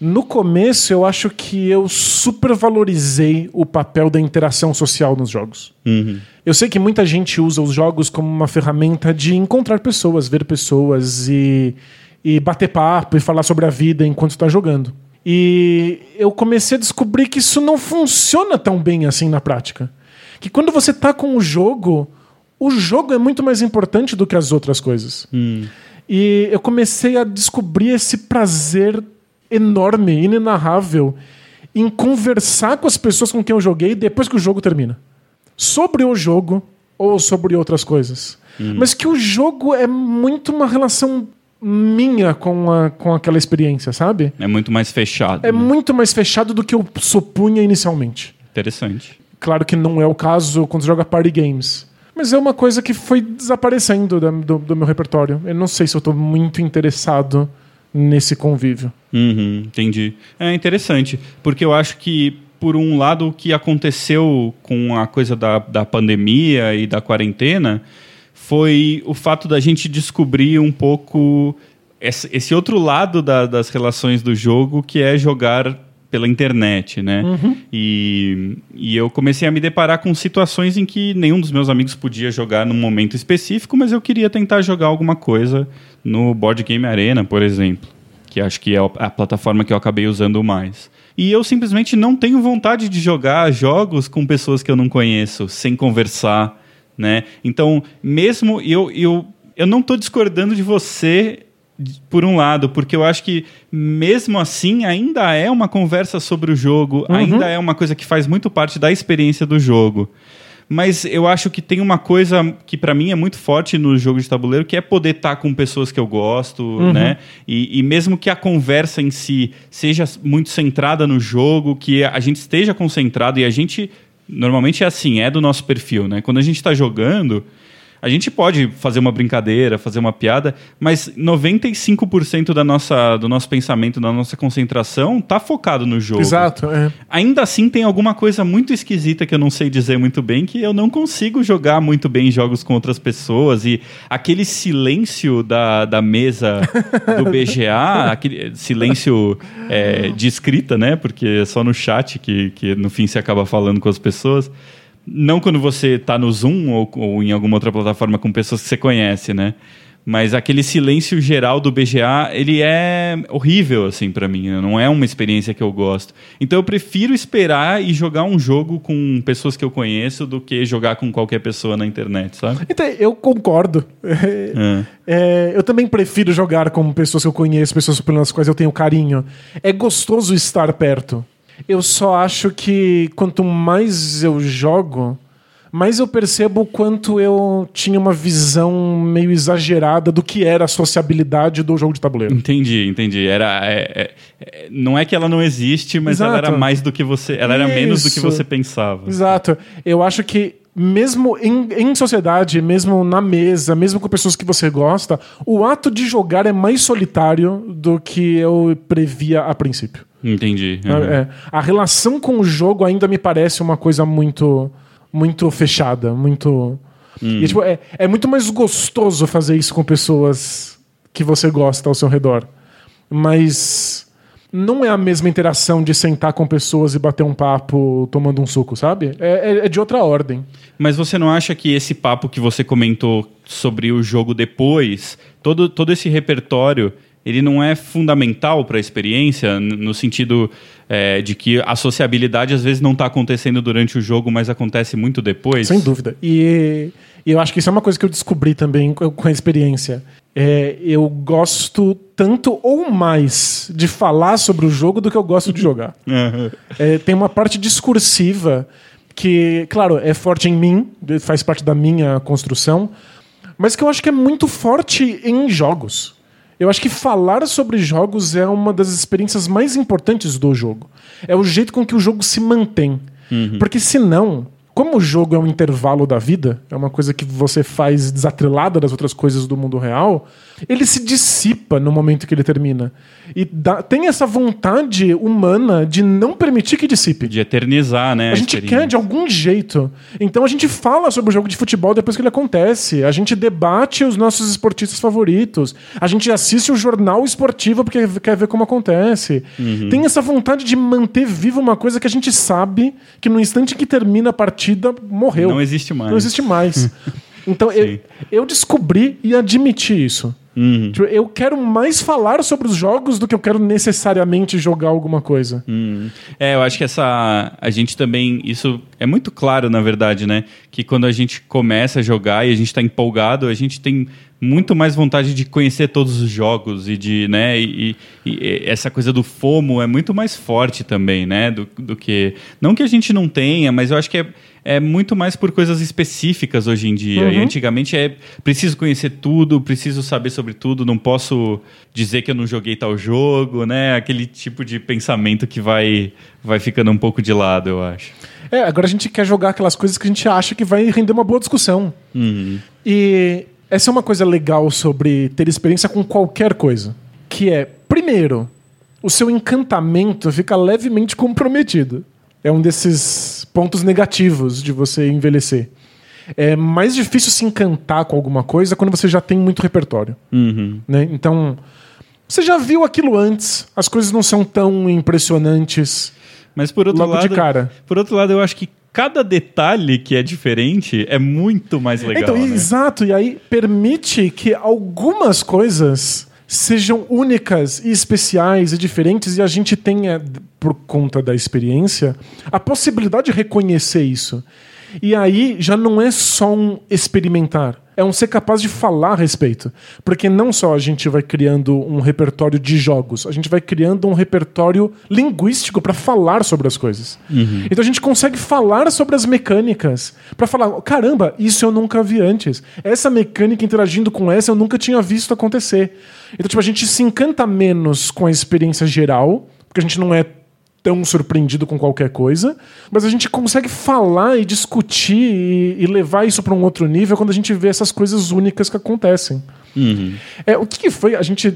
no começo, eu acho que eu supervalorizei o papel da interação social nos jogos. Uhum. Eu sei que muita gente usa os jogos como uma ferramenta de encontrar pessoas, ver pessoas e, e bater papo e falar sobre a vida enquanto está jogando. E eu comecei a descobrir que isso não funciona tão bem assim na prática. Que quando você tá com o jogo, o jogo é muito mais importante do que as outras coisas. E eu comecei a descobrir esse prazer enorme, inenarrável, em conversar com as pessoas com quem eu joguei depois que o jogo termina. Sobre o jogo ou sobre outras coisas. Mas que o jogo é muito uma relação minha com, a, com aquela experiência, sabe? É muito mais fechado. É né? muito mais fechado do que eu supunha inicialmente. Interessante. Claro que não é o caso quando você joga party games. Mas é uma coisa que foi desaparecendo da- do, do meu repertório. Eu não sei se eu tô muito interessado nesse convívio. Uhum, entendi. É interessante, porque eu acho que, por um lado, o que aconteceu com a coisa da, da pandemia e da quarentena foi o fato da gente descobrir um pouco esse, esse outro lado da- das relações do jogo, que é jogar pela internet, né? E, e eu comecei a me deparar com situações em que nenhum dos meus amigos podia jogar num momento específico, mas eu queria tentar jogar alguma coisa no Board Game Arena, por exemplo que acho que é a plataforma que eu acabei usando mais. E eu simplesmente não tenho vontade de jogar jogos com pessoas que eu não conheço, sem conversar, né? Então, mesmo eu eu, eu não estou discordando de você por um lado, porque eu acho que mesmo assim ainda é uma conversa sobre o jogo, ainda é uma coisa que faz muito parte da experiência do jogo. Mas eu acho que tem uma coisa que pra mim é muito forte no jogo de tabuleiro, que é poder estar com pessoas que eu gosto, né? E, e mesmo que a conversa em si seja muito centrada no jogo, que a gente esteja concentrado e a gente normalmente é assim, é do nosso perfil, né? Quando a gente está jogando, a gente pode fazer uma brincadeira, fazer uma piada, mas 95% da nossa, do nosso pensamento, da nossa concentração, tá focado no jogo. Exato, é. Ainda assim, tem alguma coisa muito esquisita que eu não sei dizer muito bem, que eu não consigo jogar muito bem jogos com outras pessoas. E aquele silêncio da, da mesa do BGA, aquele silêncio é, de escrita, né? Porque é só no chat que, que no fim se acaba falando com as pessoas. Não quando você está no Zoom ou, ou em alguma outra plataforma com pessoas que você conhece, né? Mas aquele silêncio geral do BGA, ele é horrível, assim, para mim. né? Não é uma experiência que eu gosto. Então eu prefiro esperar e jogar um jogo com pessoas que eu conheço do que jogar com qualquer pessoa na internet, sabe? Então, eu concordo. É. É, eu também prefiro jogar com pessoas que eu conheço, pessoas pelas quais eu tenho carinho. É gostoso estar perto. Eu só acho que quanto mais eu jogo, mais eu percebo o quanto eu tinha uma visão meio exagerada do que era a sociabilidade do jogo de tabuleiro. Entendi, entendi. Era, é- é- é- não é que ela não existe, mas ela Exato. era mais do que você. Ela era menos do que Isso. você pensava. Exato. Eu acho que mesmo em, em sociedade, mesmo na mesa, mesmo com pessoas que você gosta, o ato de jogar é mais solitário do que eu previa a princípio. Entendi. É, é. A relação com o jogo ainda me parece uma coisa muito, muito fechada, muito. E, tipo, é, é muito mais gostoso fazer isso com pessoas que você gosta ao seu redor. Mas não é a mesma interação de sentar com pessoas e bater um papo tomando um suco, sabe? É, é- é de outra ordem. Mas você não acha que esse papo que você comentou sobre o jogo depois, todo, todo esse repertório, ele não é fundamental para a experiência, no sentido é, de que a sociabilidade às vezes não está acontecendo durante o jogo, mas acontece muito depois? Sem dúvida. E, e eu acho que isso é uma coisa que eu descobri também com a experiência. É, eu gosto tanto ou mais de falar sobre o jogo do que eu gosto de jogar. É, tem uma parte discursiva que, claro, é forte em mim, faz parte da minha construção, mas que eu acho que é muito forte em jogos. Eu acho que falar sobre jogos é uma das experiências mais importantes do jogo. É o jeito com que o jogo se mantém. Porque senão, como o jogo é um intervalo da vida, é uma coisa que você faz desatrelada das outras coisas do mundo real, ele se dissipa no momento que ele termina. E dá- tem essa vontade humana de não permitir que dissipe. De eternizar, né? A gente quer de algum jeito. Então a gente fala sobre o jogo de futebol depois que ele acontece. A gente debate os nossos esportistas favoritos. A gente assiste o jornal esportivo porque quer ver como acontece. Uhum. Tem essa vontade de manter viva uma coisa que a gente sabe que no instante que termina a partida, morreu. Não existe mais. Não existe mais. Então eu, eu descobri e admiti isso. Uhum. Tipo, Eu quero mais falar sobre os jogos do que eu quero necessariamente jogar alguma coisa. Hum. É, eu acho que essa. A gente também. Isso é muito claro, na verdade, né? Que quando a gente começa a jogar e a gente tá empolgado, a gente tem muito mais vontade de conhecer todos os jogos e de, né? E, e- e essa coisa do FOMO é muito mais forte também, né? Do, do que. Não que a gente não tenha, mas eu acho que é. É muito mais por coisas específicas hoje em dia. E antigamente é preciso conhecer tudo, preciso saber sobre tudo, não posso dizer que eu não joguei tal jogo, né? Aquele tipo de pensamento que vai, vai ficando um pouco de lado, eu acho. É, agora a gente quer jogar aquelas coisas que a gente acha que vai render uma boa discussão. E essa é uma coisa legal sobre ter experiência com qualquer coisa. Que é, primeiro, o seu encantamento fica levemente comprometido. É um desses pontos negativos de você envelhecer. É mais difícil se encantar com alguma coisa quando você já tem muito repertório. né? Então, você já viu aquilo antes, as coisas não são tão impressionantes. Mas por outro Logo de lado, cara. por outro lado, eu acho que cada detalhe que é diferente é muito mais legal. então, né? exato, e aí permite que algumas coisas sejam únicas e especiais e diferentes e a gente tenha, por conta da experiência, a possibilidade de reconhecer isso. E aí já não é só um experimentar, é um ser capaz de falar a respeito. Porque não só a gente vai criando um repertório de jogos, a gente vai criando um repertório linguístico para falar sobre as coisas. Então a gente consegue falar sobre as mecânicas, para falar, caramba, isso eu nunca vi antes. Essa mecânica interagindo com essa eu nunca tinha visto acontecer. Então tipo, a gente se encanta menos com a experiência geral, porque a gente não é tão surpreendido com qualquer coisa, mas a gente consegue falar e discutir e, e levar isso para um outro nível quando a gente vê essas coisas únicas que acontecem. É, o que, que foi? A gente.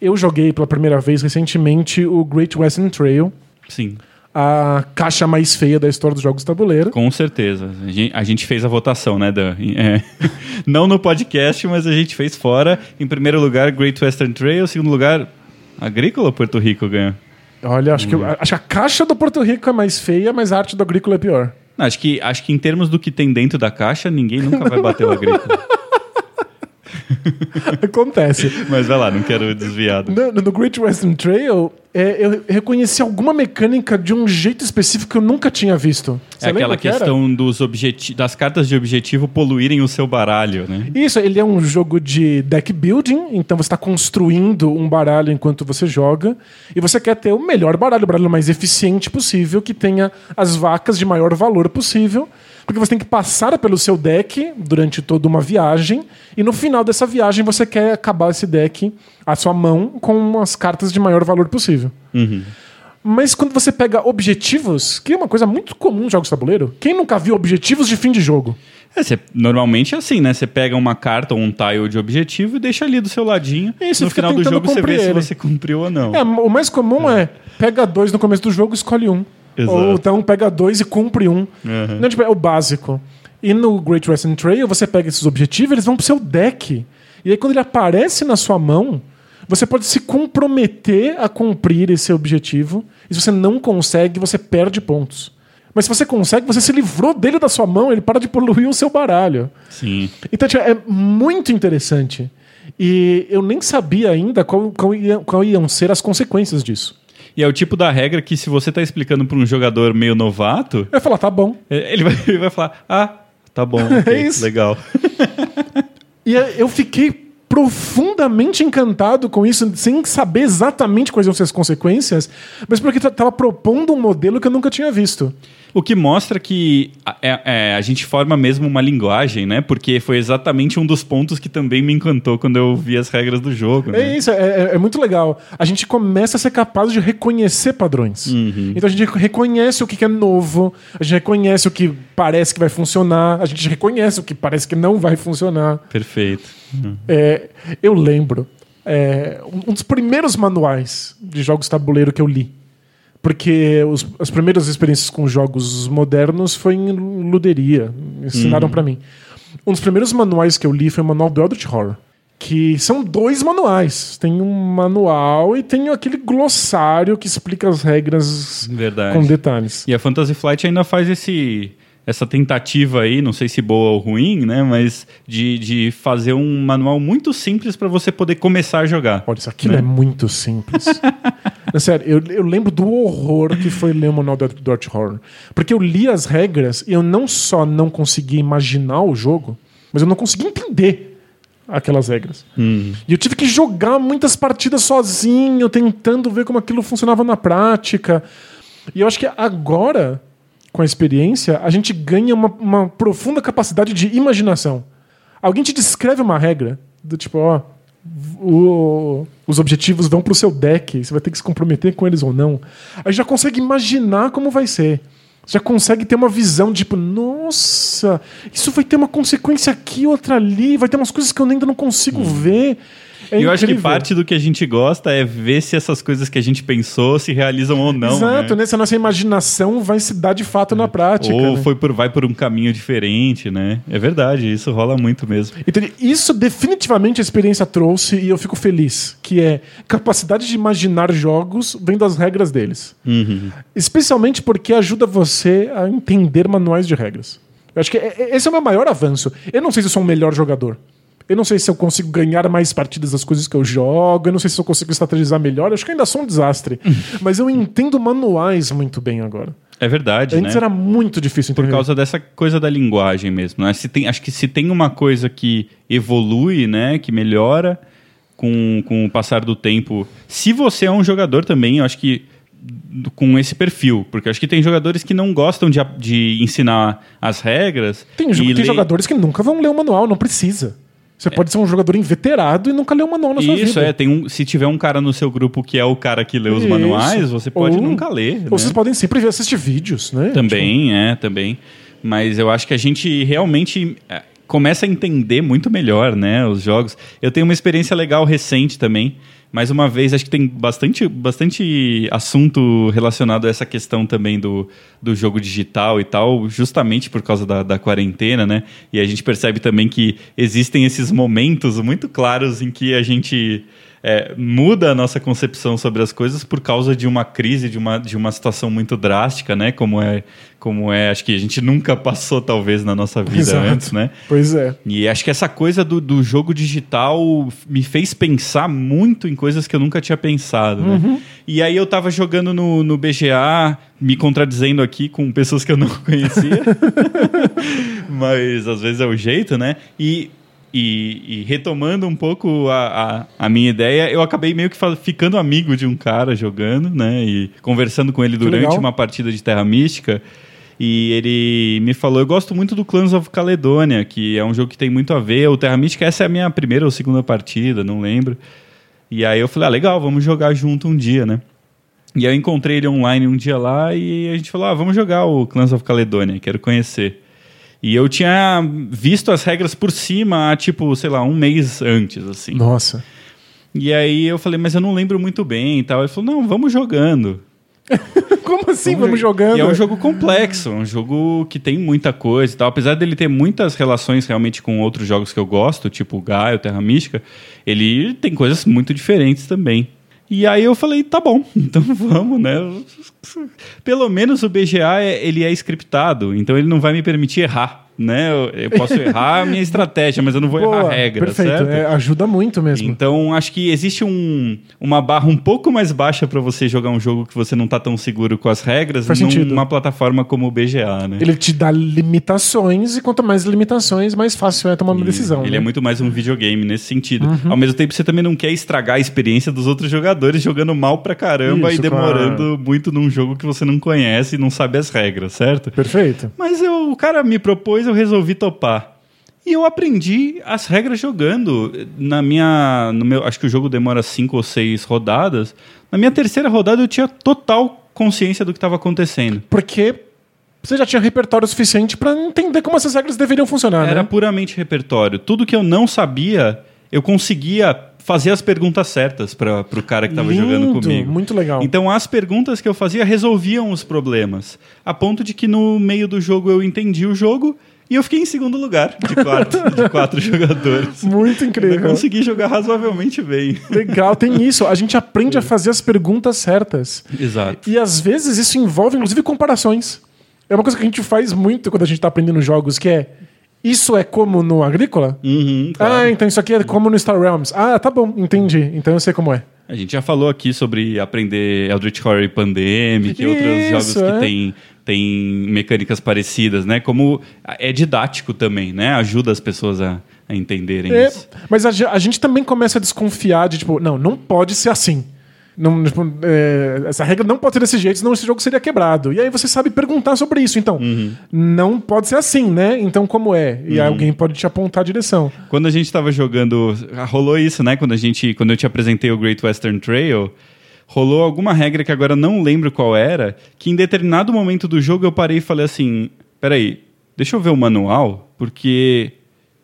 Eu joguei pela primeira vez recentemente o Great Western Trail, Sim, a caixa mais feia da história dos jogos de tabuleiro. com certeza. A gente, a gente fez a votação, né, Dan? É. Não no podcast, mas a gente fez fora. Em primeiro lugar, Great Western Trail. Em segundo lugar, Agrícola ou Porto Rico ganhou? Olha, acho que, acho que a caixa do Porto Rico é mais feia, mas a arte do agrícola é pior. Não, acho, que, acho que em termos do que tem dentro da caixa, ninguém nunca vai bater o Agrícola. Acontece. Mas vai lá, não quero desviar. No, no Great Western Trail, é, eu reconheci alguma mecânica de um jeito específico que eu nunca tinha visto. Você É aquela que questão dos das cartas de objetivo poluírem o seu baralho, né? Isso, ele é um jogo de deck building, então você está construindo um baralho enquanto você joga, e você quer ter o melhor baralho, o baralho mais eficiente possível, que tenha as vacas de maior valor possível, porque você tem que passar pelo seu deck durante toda uma viagem, e no final dessa viagem você quer acabar esse deck, a sua mão, com as cartas de maior valor possível. Mas quando você pega objetivos, que é uma coisa muito comum em jogos de tabuleiro, quem nunca viu objetivos de fim de jogo? É, você- normalmente é assim, né? Você pega uma carta ou um tile de objetivo e deixa ali do seu ladinho. E no final do jogo você vê cumprir se ele. você cumpriu ou não. É, o mais comum é pega dois no começo do jogo, escolhe um. Exato. Ou então pega dois e cumpre um. Uhum. Não, tipo, é o básico. E no Great Western Trail, você pega esses objetivos, eles vão pro seu deck. E aí, quando ele aparece na sua mão, você pode se comprometer a cumprir esse objetivo. E se você não consegue, você perde pontos. Mas se você consegue, você se livrou dele da sua mão, ele para de poluir o seu baralho. Sim. Então, tipo, é muito interessante. E eu nem sabia ainda qual, qual, ia- qual iam ser as consequências disso. E é o tipo da regra que se você tá explicando pra um jogador meio novato, Eu falar, tá bom. é, ele vai, ele vai falar, ah, tá bom, ok, É isso. legal. E é, eu fiquei profundamente encantado com isso, sem saber exatamente quais iam ser as consequências, mas porque t- tava propondo um modelo que eu nunca tinha visto. O que mostra que a, é- é, a gente forma mesmo uma linguagem, né? Porque foi exatamente um dos pontos que também me encantou quando eu vi as regras do jogo. né? É isso, é, é- é muito legal. A gente começa a ser capaz de reconhecer padrões. Então a gente reconhece o que é novo, a gente reconhece o que parece que vai funcionar, a gente reconhece o que parece que não vai funcionar. Perfeito. É, eu lembro, é, um dos primeiros manuais de jogos tabuleiro que eu li. Porque os- as primeiras experiências com jogos modernos foi em luderia. Ensinaram pra mim. Um dos primeiros manuais que eu li foi o manual do Eldritch Horror. Que são dois manuais. Tem um manual e tem aquele glossário que explica as regras Verdade. com detalhes. E a Fantasy Flight ainda faz esse, essa tentativa aí, não sei se boa ou ruim, né? Mas de, de fazer um manual muito simples para você poder começar a jogar. Olha, isso aquilo é muito simples. Não, sério, eu, eu lembro do horror que foi ler o manual do Dort Horror. Porque eu li as regras e eu não só não conseguia imaginar o jogo, mas eu não conseguia entender aquelas regras. E eu tive que jogar muitas partidas sozinho, tentando ver como aquilo funcionava na prática. E eu acho que agora, com a experiência, a gente ganha uma, uma profunda capacidade de imaginação. Alguém te descreve uma regra, do tipo, ó, o- os objetivos vão pro seu deck, você vai ter que se comprometer com eles ou não. Aí já consegue imaginar como vai ser. Já consegue ter uma visão, tipo, nossa, isso vai ter uma consequência aqui, outra ali, vai ter umas coisas que eu ainda não consigo ver. É e eu acho que parte do que a gente gosta é ver se essas coisas que a gente pensou se realizam ou não. Exato, né? né? Se a nossa imaginação vai se dar de fato na prática. Ou né? foi por, vai por um caminho diferente, né? É verdade, isso rola muito mesmo. Então, isso definitivamente a experiência trouxe e eu fico feliz, que é capacidade de imaginar jogos vendo as regras deles. Uhum. Especialmente porque ajuda você a entender manuais de regras. Eu acho que é- é- esse é o meu maior avanço. Eu não sei se eu sou um melhor jogador. Eu não sei se eu consigo ganhar mais partidas das coisas que eu jogo. Eu não sei se eu consigo estrategizar melhor. Eu acho que ainda sou um desastre. Mas eu entendo manuais muito bem agora. É verdade, Antes né? era muito difícil entender. Por causa dessa coisa da linguagem mesmo. Né? Se tem, acho que se tem uma coisa que evolui, né, que melhora com, com o passar do tempo, se você é um jogador também, eu acho que com esse perfil, porque acho que tem jogadores que não gostam de, de ensinar as regras. Tem, tem jogadores que nunca vão ler o manual, não precisa. Você pode ser um jogador inveterado e nunca ler o manual na sua vida. Isso, é. Tem um, se tiver um cara no seu grupo que é o cara que lê os Isso. manuais, você pode Ou- nunca ler. Ou né? vocês podem sempre ver, assistir vídeos, né? Também, é, também. Mas eu acho que a gente realmente é, começa a entender muito melhor, né, os jogos. Eu tenho uma experiência legal recente também. Mais uma vez, acho que tem bastante, bastante assunto relacionado a essa questão também do, do jogo digital e tal, justamente por causa da, da quarentena, né? E a gente percebe também que existem esses momentos muito claros em que a gente é, muda a nossa concepção sobre as coisas por causa de uma crise, de uma, de uma situação muito drástica, né? Como é, como é, acho que a gente nunca passou, talvez, na nossa vida Exato. antes, né? Pois é. E acho que essa coisa do, do jogo digital me fez pensar muito em coisas que eu nunca tinha pensado, né? E aí eu tava jogando no, no BGA, me contradizendo aqui com pessoas que eu não conhecia. Mas às vezes é o jeito, né? E, e, e retomando um pouco a, a, a minha ideia, eu acabei meio que ficando amigo de um cara jogando, né? E conversando com ele durante uma partida de Terra Mística. E ele me falou: Eu gosto muito do Clans of Caledonia, que é um jogo que tem muito a ver. O Terra Mística, essa é a minha primeira ou segunda partida, não lembro. E aí eu falei: Ah, legal, vamos jogar junto um dia, né? E aí eu encontrei ele online um dia lá e a gente falou: ah, vamos jogar o Clans of Caledonia, quero conhecer. E eu tinha visto as regras por cima tipo, sei lá, um mês antes, assim. Nossa. E aí eu falei, mas eu não lembro muito bem e tal. Ele falou, não, vamos jogando. Como assim? Vamos, jogando? E é um jogo complexo, um jogo que tem muita coisa e tal. Apesar dele ter muitas relações realmente com outros jogos que eu gosto, tipo Gaio, Terra Mística, ele tem coisas muito diferentes também. E aí eu falei, tá bom, então vamos, né? Pelo menos o BGA é, ele é scriptado, então ele não vai me permitir errar né? Eu, eu posso errar a minha estratégia, mas eu não vou Boa, errar a regra, perfeito. certo? É, ajuda muito mesmo. Então, acho que existe um, uma barra um pouco mais baixa para você jogar um jogo que você não tá tão seguro com as regras Faz numa sentido. plataforma como o BGA, né? Ele te dá limitações e quanto mais limitações, mais fácil é tomar uma decisão. Ele né? é muito mais um videogame nesse sentido. Uhum. Ao mesmo tempo, você também não quer estragar a experiência dos outros jogadores jogando mal pra caramba Isso, e demorando claro. muito num jogo que você não conhece e não sabe as regras, certo? Perfeito. Mas eu, o cara me propôs, eu resolvi topar. E eu aprendi as regras jogando. Na minha. No meu, acho que o jogo demora cinco ou seis rodadas. Na minha terceira rodada eu tinha total consciência do que estava acontecendo. Porque você já tinha repertório suficiente para entender como essas regras deveriam funcionar, Era né? puramente repertório. Tudo que eu não sabia, eu conseguia fazer as perguntas certas para o cara que estava jogando comigo. Muito legal. Então as perguntas que eu fazia resolviam os problemas. A ponto de que no meio do jogo eu entendi o jogo e eu fiquei em segundo lugar de quatro, de quatro jogadores. Muito Eu incrível. consegui jogar razoavelmente bem. Legal, tem isso. A gente aprende a fazer as perguntas certas. Exato. E às vezes isso envolve, inclusive, comparações. É uma coisa que a gente faz muito quando a gente está aprendendo jogos, que é isso é como no agrícola? Uhum, claro. Ah, então isso aqui é como no Star Realms. Ah, tá bom, entendi. Então eu sei como é. A gente já falou aqui sobre aprender Eldritch Horror e Pandemic e outros Isso, jogos é. que têm tem mecânicas parecidas, né? Como é didático também, né? Ajuda as pessoas a, a entenderem É, isso. mas a, a gente também começa a desconfiar de, tipo, não, não pode ser assim. Não, tipo, é, essa regra não pode ser desse jeito, senão esse jogo seria quebrado. E aí você sabe perguntar sobre isso. Então, Uhum. não pode ser assim, né? Então, como é? E aí alguém pode te apontar a direção. Quando a gente estava jogando, ah, rolou isso, né? Quando a gente, quando eu te apresentei o Great Western Trail, rolou alguma regra que agora não lembro qual era, que em determinado momento do jogo eu parei e falei assim: "Peraí, deixa eu ver o manual, porque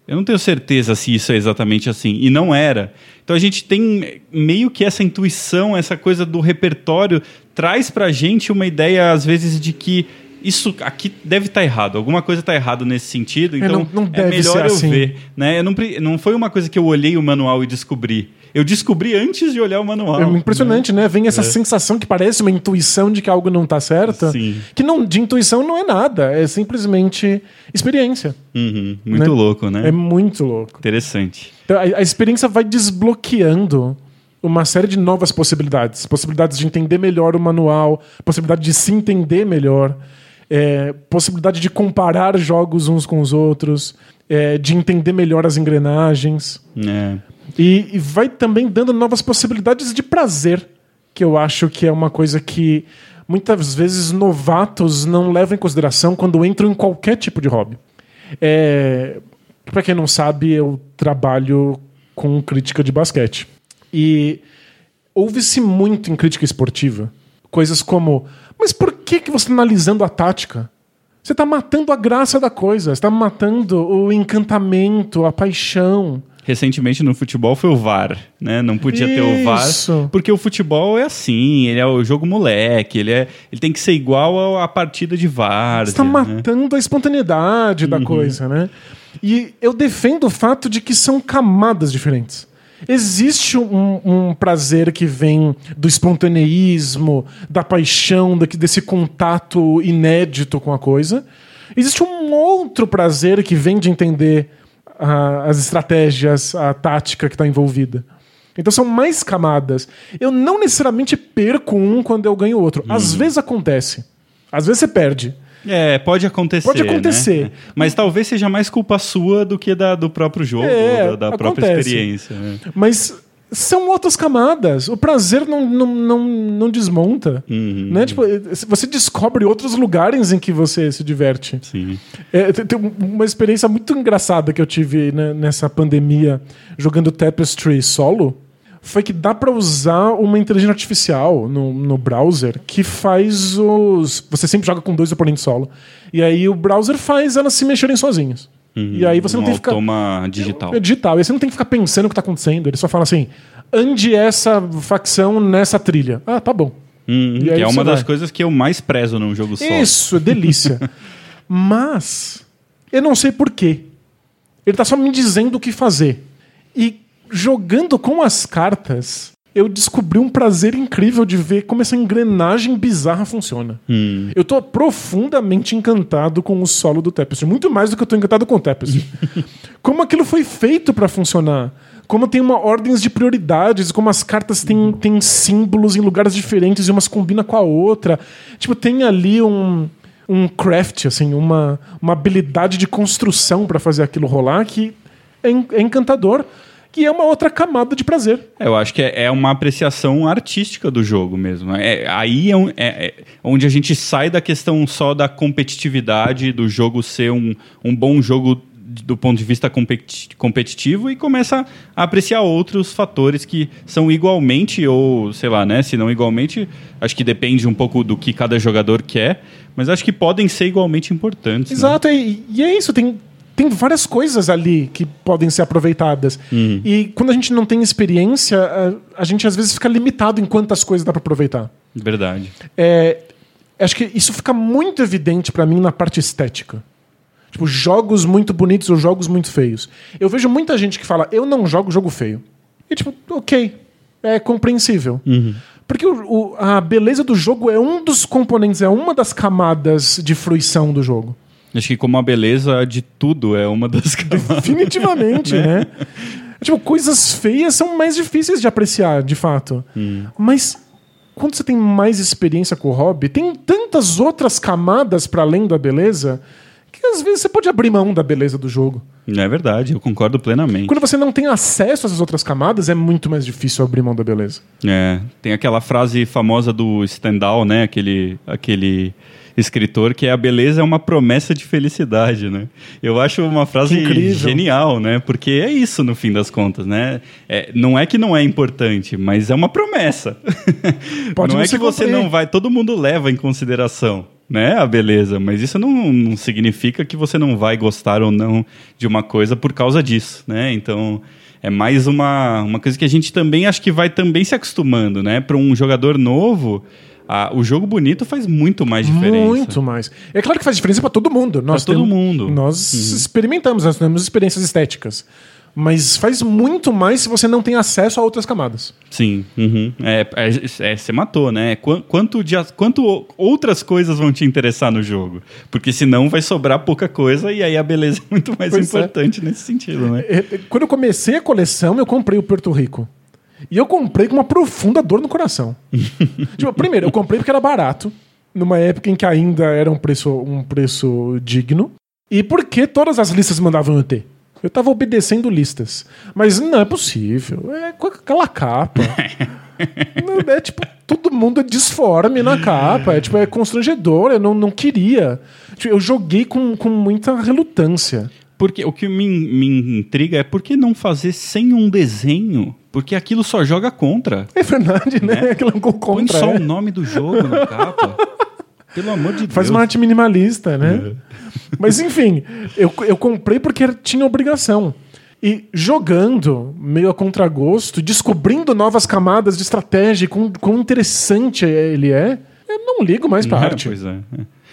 eu não tenho certeza se isso é exatamente assim". E não era. Então a gente tem meio que essa intuição, essa coisa do repertório traz pra gente uma ideia às vezes de que isso aqui deve estar errado, alguma coisa está errado nesse sentido, então não- não é melhor ser eu assim. ver né? Eu não, não foi uma coisa que eu olhei o manual e descobri. Eu descobri antes de olhar o manual. É impressionante, né? Vem essa sensação que parece uma intuição de que algo não tá certo. Sim. Que não, de intuição não é nada, é simplesmente experiência. Uhum, muito Né? louco, né? É muito louco. Interessante. Então, a, a experiência vai desbloqueando uma série de novas possibilidades. Possibilidades de entender melhor o manual, possibilidade de se entender melhor, é, possibilidade de comparar jogos uns com os outros, é, de entender melhor as engrenagens. É. E, e vai também dando novas possibilidades de prazer, que eu acho que é uma coisa que muitas vezes novatos não levam em consideração quando entram em qualquer tipo de hobby. É, para quem não sabe, eu trabalho com crítica de basquete. E ouve-se muito em crítica esportiva coisas como: mas por que, que você está analisando a tática? Você está matando a graça da coisa, você está matando o encantamento, a paixão. Recentemente no futebol foi o VAR, né? Não podia ter o VAR, Isso. porque o futebol é assim, ele é o jogo moleque, ele, é, ele tem que ser igual à partida de VAR. Você está né? matando a espontaneidade da coisa, né? E eu defendo o fato de que são camadas diferentes. Existe um, um prazer que vem do espontaneísmo, da paixão, desse contato inédito com a coisa. Existe um outro prazer que vem de entender ah, as estratégias, a tática que está envolvida. Então são mais camadas. Eu não necessariamente perco um quando eu ganho outro. Às vezes acontece. Às vezes você perde. É, pode acontecer. Pode acontecer. né? Mas talvez seja mais culpa sua do que da, do próprio jogo, É, da, da própria experiência. né? Mas são outras camadas. O prazer não, não, não, não desmonta. Uhum. Né? Tipo, você descobre outros lugares em que você se diverte. Sim. É, tem tem uma experiência muito engraçada que eu tive né, nessa pandemia jogando Tapestry solo. Foi que dá para usar uma inteligência artificial no, no browser que faz os. Você sempre joga com dois oponentes solo. E aí o browser faz elas se mexerem sozinhas. Uhum, e aí você não um tem que ficar. digital. É digital. E você não tem que ficar pensando o que tá acontecendo. Ele só fala assim: ande essa facção nessa trilha. Ah, tá bom. Aí que é uma das vai. coisas que eu mais prezo num jogo só. Isso, é delícia. Mas eu não sei por quê. Ele tá só me dizendo o que fazer. E jogando com as cartas, eu descobri um prazer incrível de ver como essa engrenagem bizarra funciona. Hum. Eu tô profundamente encantado com o solo do Tapestry, muito mais do que eu tô encantado com o Tapestry. como aquilo foi feito pra funcionar. Como tem uma ordens de prioridades, como as cartas têm, têm símbolos em lugares diferentes e umas combina com a outra. Tipo, tem ali um, um craft, assim, uma, uma habilidade de construção pra fazer aquilo rolar que é, é encantador. Que é uma outra camada de prazer. É, Eu acho que é é uma apreciação artística do jogo mesmo. É, aí é, um- é- é onde a gente sai da questão só da competitividade, do jogo ser um, um bom jogo do ponto de vista competi- competitivo e começa a apreciar outros fatores que são igualmente, ou sei lá, né? Se não igualmente, acho que depende um pouco do que cada jogador quer, mas acho que podem ser igualmente importantes. né? Exato, e, e é isso, tem, tem várias coisas ali que podem ser aproveitadas. E quando a gente não tem experiência, a, a gente às vezes fica limitado em quantas coisas dá pra aproveitar. Verdade. É, acho que isso fica muito evidente pra mim na parte estética. Tipo, jogos muito bonitos ou jogos muito feios. Eu vejo muita gente que fala, eu não jogo jogo feio. E tipo, ok, é compreensível. Porque o- o- a beleza do jogo é um dos componentes, é uma das camadas de fruição do jogo. Acho que como a beleza de tudo é uma das camadas. Definitivamente, né? Tipo, coisas feias são mais difíceis de apreciar, de fato. Mas quando você tem mais experiência com o hobby, tem tantas outras camadas para além da beleza que às vezes você pode abrir mão da beleza do jogo. É verdade, eu concordo plenamente. Quando você não tem acesso a essas outras camadas, é muito mais difícil abrir mão da beleza. É, tem aquela frase famosa do Stendhal, né? Aquele, aquele escritor que é a beleza é uma promessa de felicidade, né? Eu acho uma frase genial, né? Porque é isso no fim das contas, né? É, não é que não é importante, mas é uma promessa. Pode não é que você cumprir. não vai, todo mundo leva em consideração. Né, a beleza, mas isso não, não significa que você não vai gostar ou não de uma coisa por causa disso, né? Então, é mais uma, uma coisa que a gente também acho que vai também se acostumando, né? Para um jogador novo, a- o jogo bonito faz muito mais diferença. Muito mais. É claro que faz diferença para todo mundo. Nós todo temos- mundo. Uhum. Nós experimentamos, nós temos experiências estéticas. Mas faz muito mais se você não tem acesso a outras camadas. Sim, uhum. é, é, é, você matou, né? Qu- Quanto, de, quanto outras coisas vão te interessar no jogo? Porque senão vai sobrar pouca coisa e aí a beleza é muito mais Pois é. importante nesse sentido, né? É, é, Quando eu comecei a coleção, eu comprei o Porto Rico. E eu comprei com uma profunda dor no coração. tipo, primeiro, eu comprei porque era barato, numa época em que ainda era um preço, um preço digno. E porque todas as listas mandavam eu ter. Eu tava obedecendo listas. Mas não é possível. É com aquela capa. É tipo, todo mundo é disforme na capa. É, tipo, é constrangedor. Eu não, não queria. Tipo, eu joguei com, com muita relutância. Porque o que me, me intriga é por que não fazer sem um desenho? Porque aquilo só joga contra. É verdade, né? Aquilo é um gol Põe contra. só é. o nome do jogo na capa. Pelo amor de Faz Deus. uma arte minimalista, né? Mas enfim, eu, eu comprei porque tinha obrigação. E jogando, meio a contragosto, descobrindo novas camadas de estratégia, com quão interessante ele é, eu não ligo mais pra É, arte. pois é.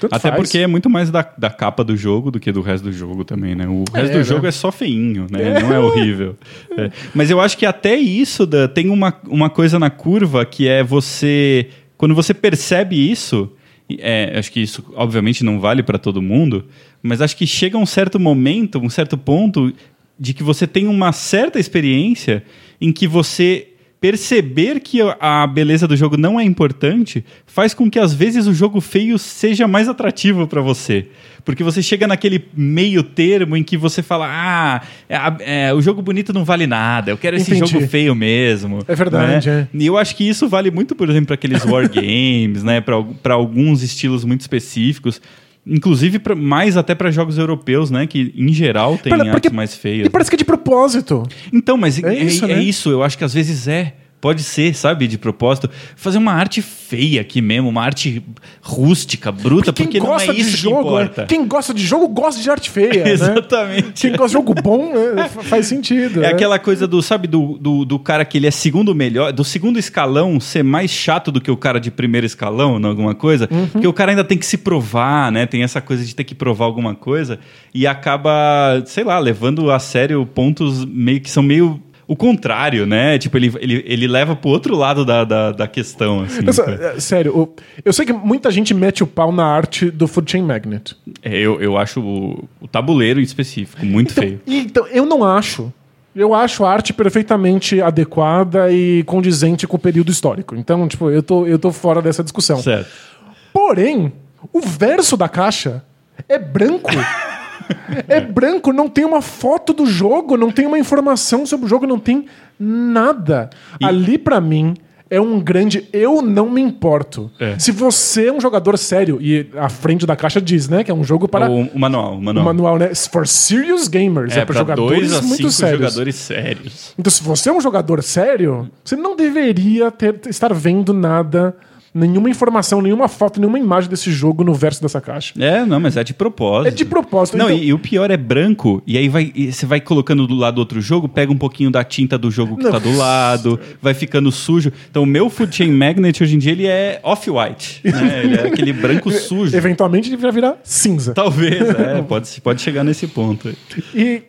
É. Tanto Até faz. porque é muito mais da, da capa do jogo do que do resto do jogo também, né? O resto É, do jogo né? é só feinho, né? Não é horrível. É. Mas eu acho que até isso da- tem uma, uma coisa na curva que é você. Quando você percebe isso, é, acho que isso obviamente não vale para todo mundo, mas acho que chega um certo momento, um certo ponto de que você tem uma certa experiência em que você perceber que a beleza do jogo não é importante faz com que às vezes o jogo feio seja mais atrativo para você. Porque você chega naquele meio termo em que você fala: Ah, é, é, o jogo bonito não vale nada, eu quero esse Entendi. jogo feio mesmo. É verdade, né? E eu acho que isso vale muito, por exemplo, para aqueles wargames, né? para alguns estilos muito específicos. Inclusive, pra, mais até para jogos europeus, né? Que em geral tem Pera, artes mais feias. E parece que é de propósito. Então, mas É é, isso, é né? isso, eu acho que às vezes é. Pode ser, sabe, de propósito. Fazer uma arte feia aqui mesmo, uma arte rústica, bruta, Quem porque não é gosta de isso que jogo, importa. né? quem gosta de jogo gosta de arte feia, né? Exatamente. Quem gosta de jogo bom né? Fa- faz sentido. É né? aquela coisa do, sabe, do, do, do cara que ele é segundo melhor, do segundo escalão ser mais chato do que o cara de primeiro escalão, em alguma coisa, Uhum. porque o cara ainda tem que se provar, né? Tem essa coisa de ter que provar alguma coisa e acaba, sei lá, levando a sério pontos meio que são meio o contrário, né? Tipo, ele, ele, ele leva pro outro lado da, da, da questão, assim. Essa- é, sério, o- eu sei que muita gente mete o pau na arte do Food Chain Magnet. É, eu, eu acho o, o tabuleiro em específico muito Então, feio. então, eu não acho. Eu acho a arte perfeitamente adequada e condizente com o período histórico. Então, tipo, eu tô, eu tô fora dessa discussão. Certo. Porém, o verso da caixa é branco. é branco, não tem uma foto do jogo, não tem uma informação sobre o jogo, não tem nada. Ali, pra mim, é um grande eu não me importo. É. Se você é um jogador sério, e a frente da caixa diz, né, que é um jogo para O, o manual, o o manual. manual, né? For serious gamers, é, é, para jogadores dois a muito sérios. jogadores sérios. Então, se você é um jogador sério, você não deveria ter, estar vendo nada, nenhuma informação, nenhuma foto, nenhuma imagem desse jogo no verso dessa caixa. É, não, mas é de propósito. É de propósito. Não, então- e, e o pior é branco, e aí vai, e você vai colocando do lado do outro jogo, pega um pouquinho da tinta do jogo que Não. tá do lado, vai ficando sujo. Então o meu Food Chain Magnet hoje em dia ele é off-white, né? Ele é aquele branco sujo. Eventualmente ele vai virar cinza. Talvez, é, pode, pode chegar nesse ponto. E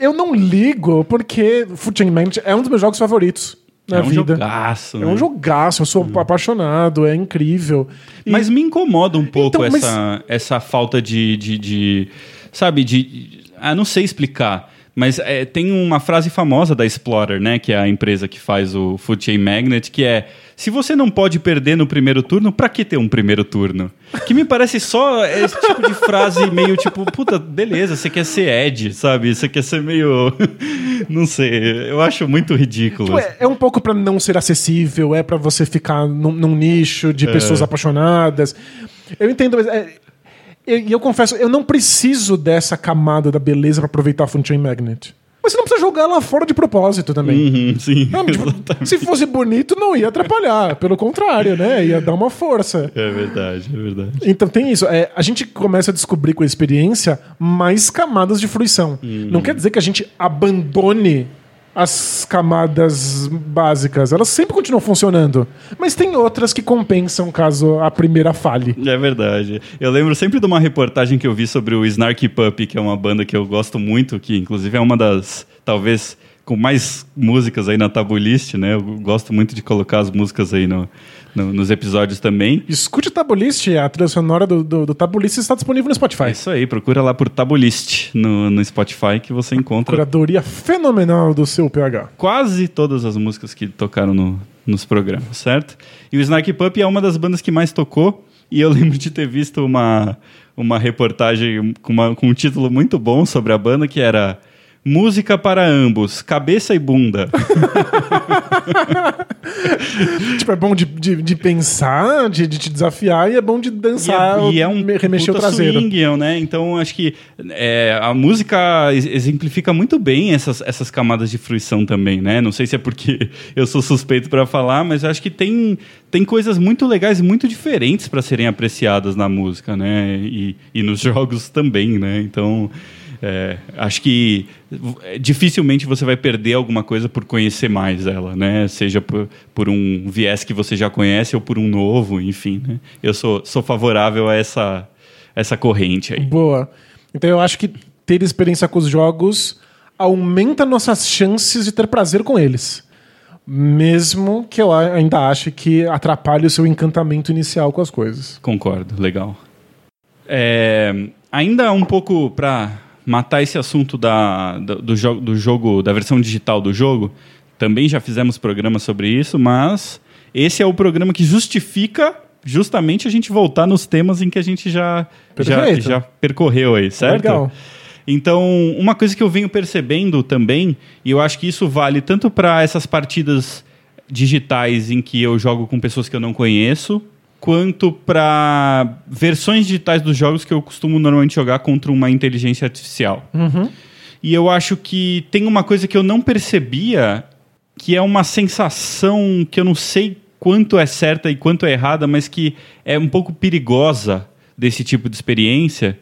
eu não ligo porque Food Chain Magnet é um dos meus jogos favoritos na é um vida. jogaço, É né? um jogaço, eu sou apaixonado, é incrível. E- Mas me incomoda um pouco Então, mas- essa, essa falta de, de, de- Sabe, de. Ah, não sei explicar. Mas é, tem uma frase famosa da Explorer, né? Que é a empresa que faz o Food Chain Magnet, que é: se você não pode perder no primeiro turno, pra que ter um primeiro turno? Que me parece só esse tipo de frase meio tipo, puta, beleza, você quer ser Ed, sabe? Você quer ser meio. não sei, eu acho muito ridículo. Tipo, é, é um pouco pra não ser acessível, é pra você ficar num, num nicho É. de pessoas apaixonadas. Eu entendo, mas é, e e eu, confesso, eu não preciso dessa camada da beleza pra aproveitar a Food Chain Magnet. Mas você não precisa jogar lá fora de propósito também. Uhum, sim. Não, tipo, se fosse bonito, não ia atrapalhar. Pelo contrário, né? Ia dar uma força. É verdade, é verdade. Então tem isso. É, a gente começa a descobrir com a experiência mais camadas de fruição. Não quer dizer que a gente abandone as camadas básicas. Elas sempre continuam funcionando. Mas tem outras que compensam caso a primeira falhe. É verdade. Eu lembro sempre de uma reportagem que eu vi sobre o Snarky Puppy, que é uma banda que eu gosto muito, que inclusive é uma das, talvez, com mais músicas aí na Tabulist, né? Eu gosto muito de colocar as músicas aí no, no- nos episódios também. Escute o Tabulist, a trilha sonora do, do, do Tabulist está disponível no É Spotify. isso aí, procura lá por Tabulist no, no Spotify que você encontra Curadoria fenomenal do seu PH. quase todas as músicas que tocaram no- nos programas, certo? E o Snarky Puppy é uma das bandas que mais tocou, e eu lembro de ter visto uma, uma reportagem com, uma- com um título muito bom sobre a banda, que era Música para ambos, cabeça e bunda. tipo, é bom de, de, de pensar, de, de te desafiar, e é bom de dançar, e, é, e é um me- remexer o traseiro. swing, né? Então acho que é, a música ex- exemplifica muito bem essas, essas camadas de fruição também, né? Não sei se é porque eu sou suspeito para falar, mas acho que tem, tem coisas muito legais e muito diferentes para serem apreciadas na música, né? E, e nos jogos também, né? Então é, acho que v- dificilmente você vai perder alguma coisa por conhecer mais ela, né? Seja por, por um viés que você já conhece ou por um novo, enfim, né? Eu sou, sou favorável a essa, essa corrente aí. Boa. Então eu acho que ter experiência com os jogos aumenta nossas chances de ter prazer com eles. Mesmo que eu ainda ache que atrapalhe o seu encantamento inicial com as coisas. Concordo, legal. É, ainda um pouco para matar esse assunto da, do, do, jo do jogo, da versão digital do jogo, também já fizemos programa sobre isso, mas esse é o programa que justifica justamente a gente voltar nos temas em que a gente já, já, já percorreu aí, certo? Legal. Então, uma coisa que eu venho percebendo também, e eu acho que isso vale tanto para essas partidas digitais em que eu jogo com pessoas que eu não conheço, quanto para versões digitais dos jogos que eu costumo normalmente jogar contra uma inteligência artificial. E eu acho que tem uma coisa que eu não percebia que é uma sensação que eu não sei quanto é certa e quanto é errada, mas que é um pouco perigosa desse tipo de experiência,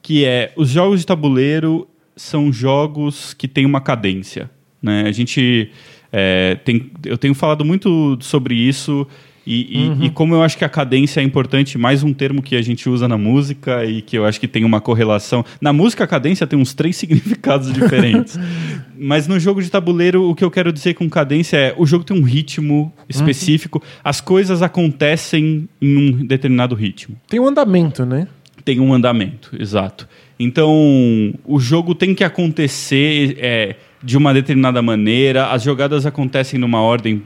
que é os jogos de tabuleiro são jogos que têm uma cadência. Né? A gente é, tem, eu tenho falado muito sobre isso e, uhum. e, como eu acho que a cadência é importante, mais um termo que a gente usa na música e que eu acho que tem uma correlação. Na música, a cadência tem uns três significados diferentes. Mas no jogo de tabuleiro, o que eu quero dizer com cadência é o jogo tem um ritmo específico, uhum. as coisas acontecem em um determinado ritmo. Tem um andamento, né? Tem um andamento, exato. Então, o jogo tem que acontecer é, de uma determinada maneira, as jogadas acontecem numa ordem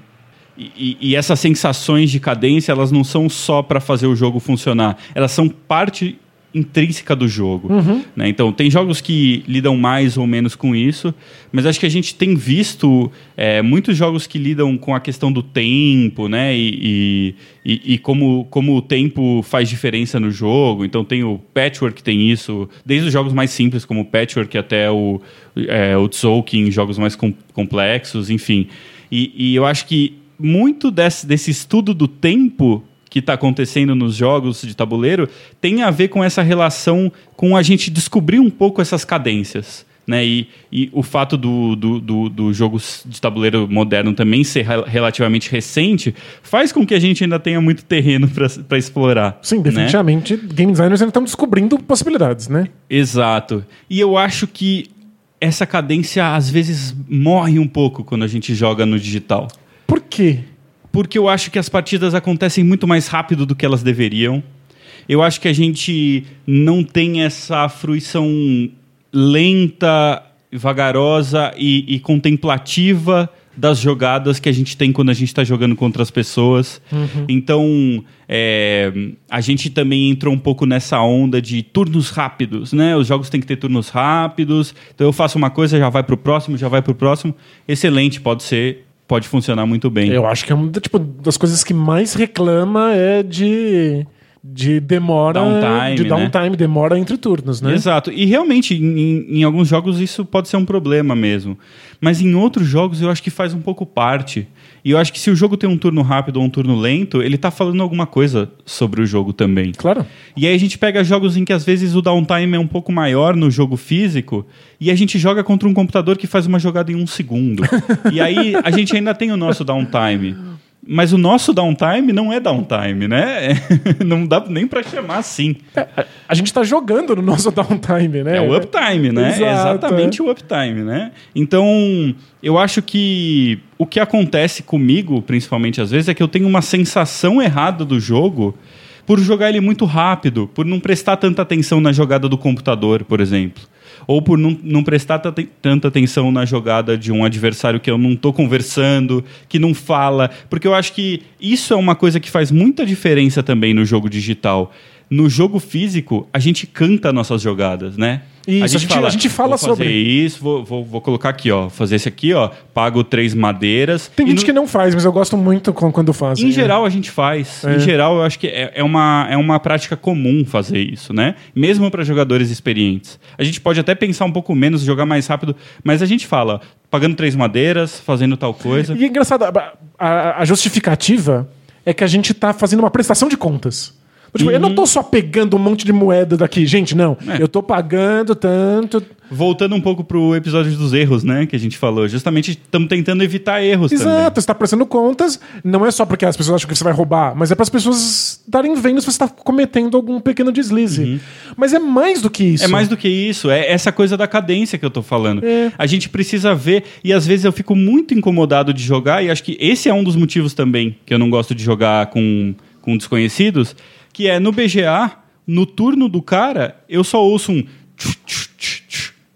e, e, essas sensações de cadência, elas não são só para fazer o jogo funcionar, elas são parte intrínseca do jogo. Uhum. Né? Então, tem jogos que lidam mais ou menos com isso, mas acho que a gente tem visto é, muitos jogos que lidam com a questão do tempo, né? E, e, e, como, como o tempo faz diferença no jogo. Então, tem o Patchwork que tem isso, desde os jogos mais simples, como o Patchwork, até o, é, o Tzolk'in, jogos mais com, complexos, enfim. E, e eu acho que muito desse, desse estudo do tempo que está acontecendo nos jogos de tabuleiro tem a ver com essa relação com a gente descobrir um pouco essas cadências. Né? E, e o fato do, do, do, do jogo de tabuleiro moderno também ser relativamente recente faz com que a gente ainda tenha muito terreno para explorar. Sim, né? definitivamente. Né? Game designers ainda estão descobrindo possibilidades, né? Exato. E eu acho que essa cadência às vezes morre um pouco quando a gente joga no digital. Por quê? Porque eu acho que as partidas acontecem muito mais rápido do que elas deveriam. Eu acho que a gente não tem essa fruição lenta, vagarosa e, e contemplativa das jogadas que a gente tem quando a gente está jogando contra as pessoas. Uhum. Então, é, a gente também entrou um pouco nessa onda de turnos rápidos, né? Os jogos têm que ter turnos rápidos. Então, eu faço uma coisa, já vai para o próximo, já vai para o próximo. Excelente, pode ser pode funcionar muito bem. Eu acho que é uma tipo, das coisas que mais reclama é de de demora downtime, de downtime, né? demora entre turnos, né? Exato. E realmente, em, em, alguns jogos isso pode ser um problema mesmo. Mas em outros jogos eu acho que faz um pouco parte. E eu acho que se o jogo tem um turno rápido ou um turno lento, ele tá falando alguma coisa sobre o jogo também. Claro. E aí a gente pega jogos em que às vezes o downtime é um pouco maior no jogo físico e a gente joga contra um computador que faz uma jogada em um segundo. e aí a gente ainda tem o nosso downtime. Mas o nosso downtime não é downtime, né? não dá nem para chamar assim. É, a gente está jogando no nosso downtime, né? É o uptime, né? Exato, é exatamente o uptime, né? Então, eu acho que o que acontece comigo, principalmente às vezes, é que eu tenho uma sensação errada do jogo por jogar ele muito rápido, por não prestar tanta atenção na jogada do computador, por exemplo ou por não, não prestar tanta atenção na jogada de um adversário que eu não estou conversando, que não fala. Porque eu acho que isso é uma coisa que faz muita diferença também no jogo digital. No jogo físico, a gente canta nossas jogadas, né? Isso, a gente, a gente fala, a gente fala vou sobre. isso, vou, vou, vou, colocar aqui, ó. Fazer esse aqui, ó. Pago três madeiras. Tem gente no... que não faz, mas eu gosto muito quando faz. Em é. geral, a gente faz. É. Em geral, eu acho que é, é, uma, é uma prática comum fazer isso, né? Mesmo para jogadores experientes. A gente pode até pensar um pouco menos, jogar mais rápido, mas a gente fala, pagando três madeiras, fazendo tal coisa. E é engraçado, a, a, a justificativa é que a gente está fazendo uma prestação de contas. Tipo, uhum. Eu não tô só pegando um monte de moeda daqui, gente, não. É. Eu tô pagando tanto. Voltando um pouco pro episódio dos erros, né, que a gente falou. Justamente estamos tentando evitar erros Exato, também. você está prestando contas, não é só porque as pessoas acham que você vai roubar, mas é para as pessoas darem vendo se você está cometendo algum pequeno deslize. Uhum. Mas é mais do que isso. É mais do que isso, é essa coisa da cadência que eu tô falando. É. A gente precisa ver, e às vezes eu fico muito incomodado de jogar, e acho que esse é um dos motivos também que eu não gosto de jogar com, com desconhecidos, que é no BGA, no turno do cara, eu só ouço um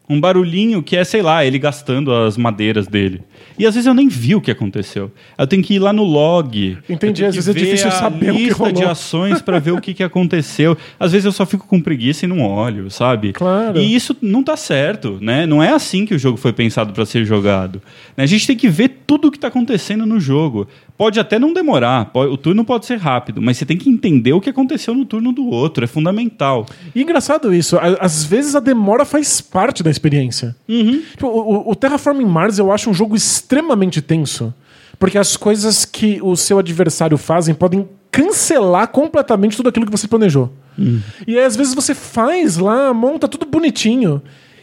um barulhinho que é, sei lá, ele gastando as madeiras dele. E às vezes eu nem vi o que aconteceu. Eu tenho que ir lá no log. Entendi, às vezes é difícil saber o que rolou. de ações para ver o que, que aconteceu. Às vezes eu só fico com preguiça e não olho, sabe? Claro. E isso não tá certo, né? Não é assim que o jogo foi pensado para ser jogado. Né? A gente tem que ver tudo o que tá acontecendo no jogo Pode até não demorar, pode- o turno pode ser rápido, mas você tem que entender o que aconteceu no turno do outro, é fundamental. E engraçado isso, às vezes a demora faz parte da experiência. Tipo, o, o- Terraforming Mars eu acho um jogo extremamente tenso. Porque as coisas que o seu adversário fazem podem cancelar completamente tudo aquilo que você planejou. E aí, às vezes, você faz lá, monta tudo bonitinho.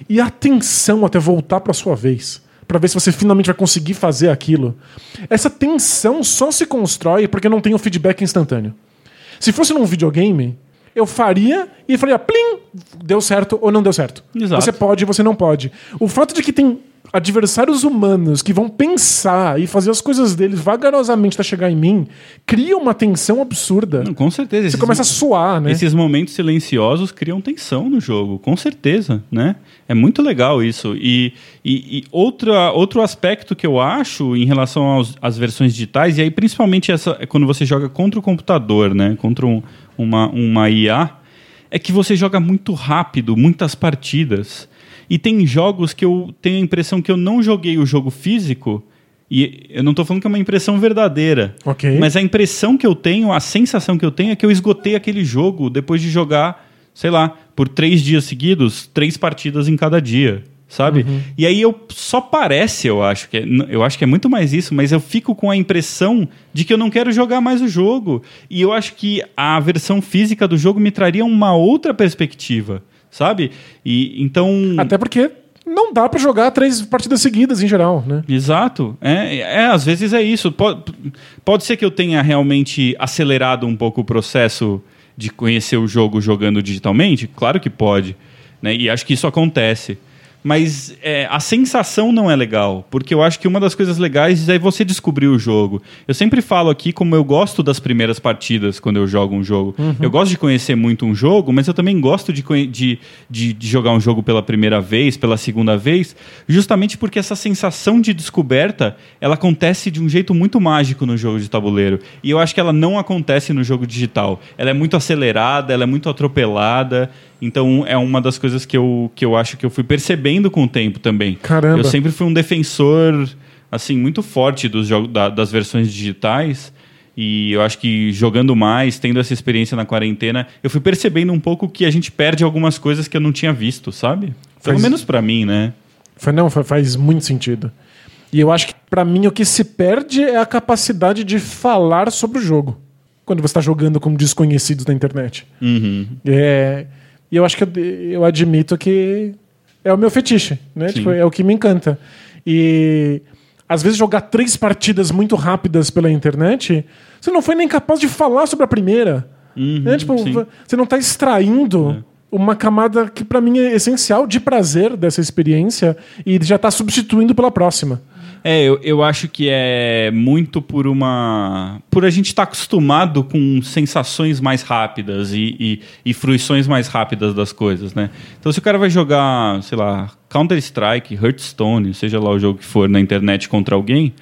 E a tensão até voltar pra sua vez. Pra ver se você finalmente vai conseguir fazer aquilo. Essa tensão só se constrói porque não tem o feedback instantâneo. Se fosse num videogame, eu faria e faria plim, deu certo ou não deu certo. Exato. Você pode, você não pode. O fato de que tem adversários humanos que vão pensar e fazer as coisas deles vagarosamente até chegar em mim, cria uma tensão absurda. Não, com certeza. Você esses- começa a suar, né? Esses momentos silenciosos criam tensão no jogo, com certeza, né? É muito legal isso. E, e, e outra, outro aspecto que eu acho em relação aos, às versões digitais, e aí principalmente essa, é quando você joga contra o computador, né? Contra um- uma, uma IA, é que você joga muito rápido, muitas partidas. E tem jogos que eu tenho a impressão que eu não joguei o jogo físico, e eu não estou falando que é uma impressão verdadeira. Ok. Mas a impressão que eu tenho, a sensação que eu tenho é que eu esgotei aquele jogo depois de jogar, sei lá, por três dias seguidos, três partidas em cada dia. Sabe? E aí eu só parece, eu acho que é, eu acho que é muito mais isso, mas eu fico com a impressão de que eu não quero jogar mais o jogo. E eu acho que a versão física do jogo me traria uma outra perspectiva, sabe? E então Até porque não dá pra jogar três partidas seguidas em geral, né? Exato. É, é, às vezes é isso. Pode, pode ser que eu tenha realmente acelerado um pouco o processo de conhecer o jogo jogando digitalmente? Claro que pode. Né? E acho que isso acontece. Mas é, a sensação não é legal, porque eu acho que uma das coisas legais é você descobrir o jogo. Eu sempre falo aqui como eu gosto das primeiras partidas quando eu jogo um jogo. Eu gosto de conhecer muito um jogo, mas eu também gosto de, de, de, de jogar um jogo pela primeira vez, pela segunda vez, justamente porque essa sensação de descoberta ela acontece de um jeito muito mágico no jogo de tabuleiro. E eu acho que ela não acontece no jogo digital. Ela é muito acelerada, ela é muito atropelada. Então é uma das coisas que eu, que eu acho que eu fui percebendo com o tempo também. Caramba. Eu sempre fui um defensor assim muito forte dos jogos da- das versões digitais. E eu acho que jogando mais, tendo essa experiência na quarentena, eu fui percebendo um pouco que a gente perde algumas coisas que eu não tinha visto, sabe? Pelo Faz- menos pra mim, né? Não, fa- faz muito sentido. E eu acho que, pra mim, o que se perde é a capacidade de falar sobre o jogo. Quando você tá jogando com desconhecidos na internet. Uhum. É, e eu acho que eu, eu admito que é o meu fetiche, né? Tipo, é o que me encanta. E às vezes jogar três partidas muito rápidas pela internet, você não foi nem capaz de falar sobre a primeira. né? Tipo, sim. você não está extraindo uma camada que pra mim é essencial de prazer dessa experiência e já tá substituindo pela próxima. É, eu, eu acho que é muito por uma. Por a gente estar acostumado com sensações mais rápidas e, e, e fruições mais rápidas das coisas, né? Então, se o cara vai jogar, sei lá, Counter-Strike, Hearthstone, seja lá o jogo que for na internet contra alguém,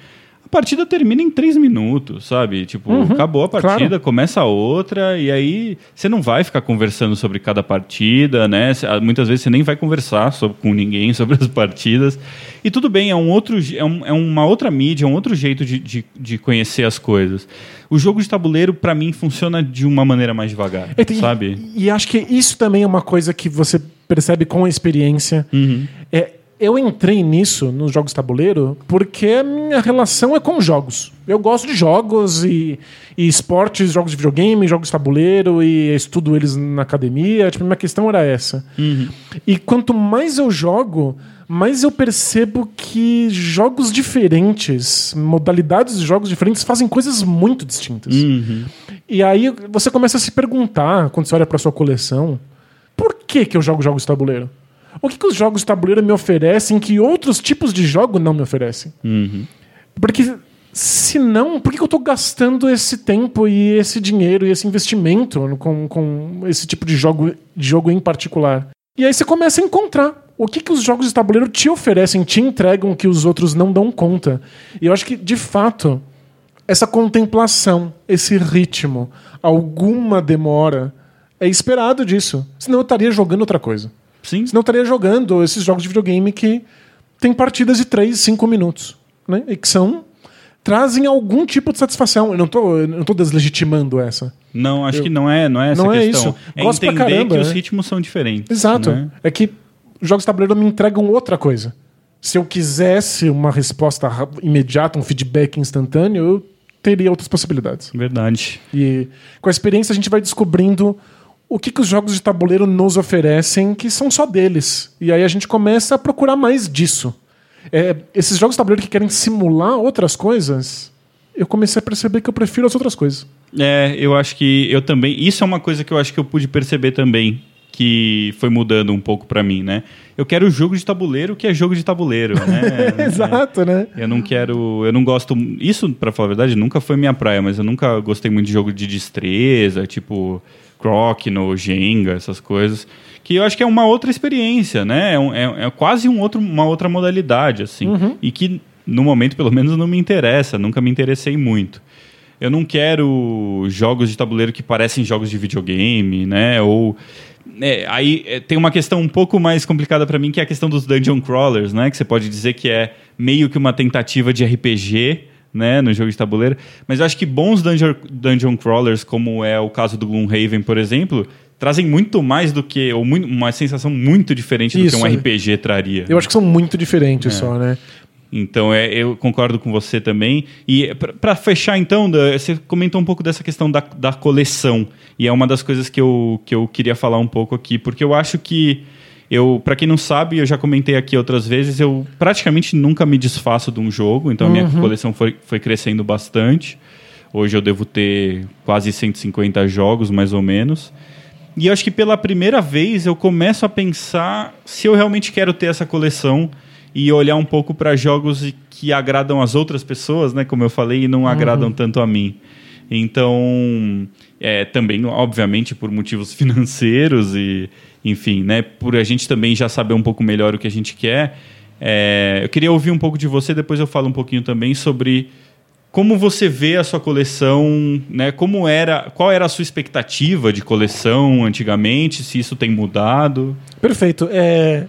a partida termina em três minutos, sabe? Tipo, acabou a partida, claro. começa a outra, e aí você não vai ficar conversando sobre cada partida, né? Cê- ah, Muitas vezes você nem vai conversar sobre- com ninguém sobre as partidas. E tudo bem, é, um outro, é, um- é uma outra mídia, é um outro jeito de, de, de conhecer as coisas. O jogo de tabuleiro, pra mim, funciona de uma maneira mais devagar, E tem- sabe? E acho que isso também é uma coisa que você percebe com a experiência. Uhum. É, eu entrei nisso nos jogos tabuleiro porque a minha relação é com jogos. Eu gosto de jogos e, e esportes, jogos de videogame, jogos de tabuleiro e estudo eles na academia. Tipo, minha questão era essa. E quanto mais eu jogo, mais eu percebo que jogos diferentes, modalidades de jogos diferentes fazem coisas muito distintas. Uhum. E aí você começa a se perguntar, quando você olha para sua coleção, por que, que eu jogo jogos de tabuleiro? O que, que os jogos de tabuleiro me oferecem que outros tipos de jogo não me oferecem? Uhum. Porque se não, por que, que eu estou gastando esse tempo e esse dinheiro e esse investimento com, com esse tipo de jogo, de jogo em particular? E aí você começa a encontrar o que, que os jogos de tabuleiro te oferecem, te entregam que os outros não dão conta. E eu acho que, de fato, essa contemplação, esse ritmo, alguma demora, é esperado disso. Senão eu estaria jogando outra coisa. Sim. Senão eu estaria jogando esses jogos de videogame que tem partidas de 3, 5 minutos. Né? E que são trazem algum tipo de satisfação. Eu não tô, eu não tô deslegitimando essa. Não, acho eu, que não é, não é essa não questão. É isso. É Gosto entender caramba, que né? os ritmos são diferentes. Exato. Né? É que jogos de tabuleiro me entregam outra coisa. Se eu quisesse uma resposta imediata, um feedback instantâneo, eu teria outras possibilidades. Verdade. E com a experiência a gente vai descobrindo o que, que os jogos de tabuleiro nos oferecem que são só deles. E aí a gente começa a procurar mais disso. É, esses jogos de tabuleiro que querem simular outras coisas, eu comecei a perceber que eu prefiro as outras coisas. É, eu acho que eu também. Isso é uma coisa que eu acho que eu pude perceber também. Que foi mudando um pouco para mim, né? Eu quero jogo de tabuleiro que é jogo de tabuleiro, né? Exato, né? Eu não quero. Eu não gosto. Isso, para falar a verdade, nunca foi minha praia, mas eu nunca gostei muito de jogo de destreza, tipo Croc, no Jenga, essas coisas. Que eu acho que é uma outra experiência, né? É, um, é, é quase um outro, uma outra modalidade, assim. Uhum. E que, no momento, pelo menos, não me interessa. Nunca me interessei muito. Eu não quero jogos de tabuleiro que parecem jogos de videogame, né? Ou. É, aí é, tem uma questão um pouco mais complicada para mim, que é a questão dos dungeon crawlers, né? Que você pode dizer que é meio que uma tentativa de RPG, né, no jogo de tabuleiro. Mas eu acho que bons dungeon, dungeon crawlers, como é o caso do Gloomhaven, por exemplo, trazem muito mais do que. ou muito, uma sensação muito diferente Isso. do que um RPG traria. Eu acho que são muito diferentes É. só, né? Então, é, eu concordo com você também. E para fechar, então, da- você comentou um pouco dessa questão da, da coleção. E é uma das coisas que eu, que eu queria falar um pouco aqui, porque eu acho que. Eu, para quem não sabe, eu já comentei aqui outras vezes, eu praticamente nunca me desfaço de um jogo, então a minha coleção foi, foi crescendo bastante. Hoje eu devo ter quase 150 jogos, mais ou menos. E eu acho que pela primeira vez eu começo a pensar se eu realmente quero ter essa coleção e olhar um pouco para jogos que agradam as outras pessoas, né? Como eu falei, e não agradam tanto a mim. Então, é, também, obviamente, por motivos financeiros e, enfim, né? Por a gente também já saber um pouco melhor o que a gente quer. é, eu queria ouvir um pouco de você, depois eu falo um pouquinho também sobre como você vê a sua coleção, né? Como era, qual era a sua expectativa de coleção antigamente? Se isso tem mudado? Perfeito. É,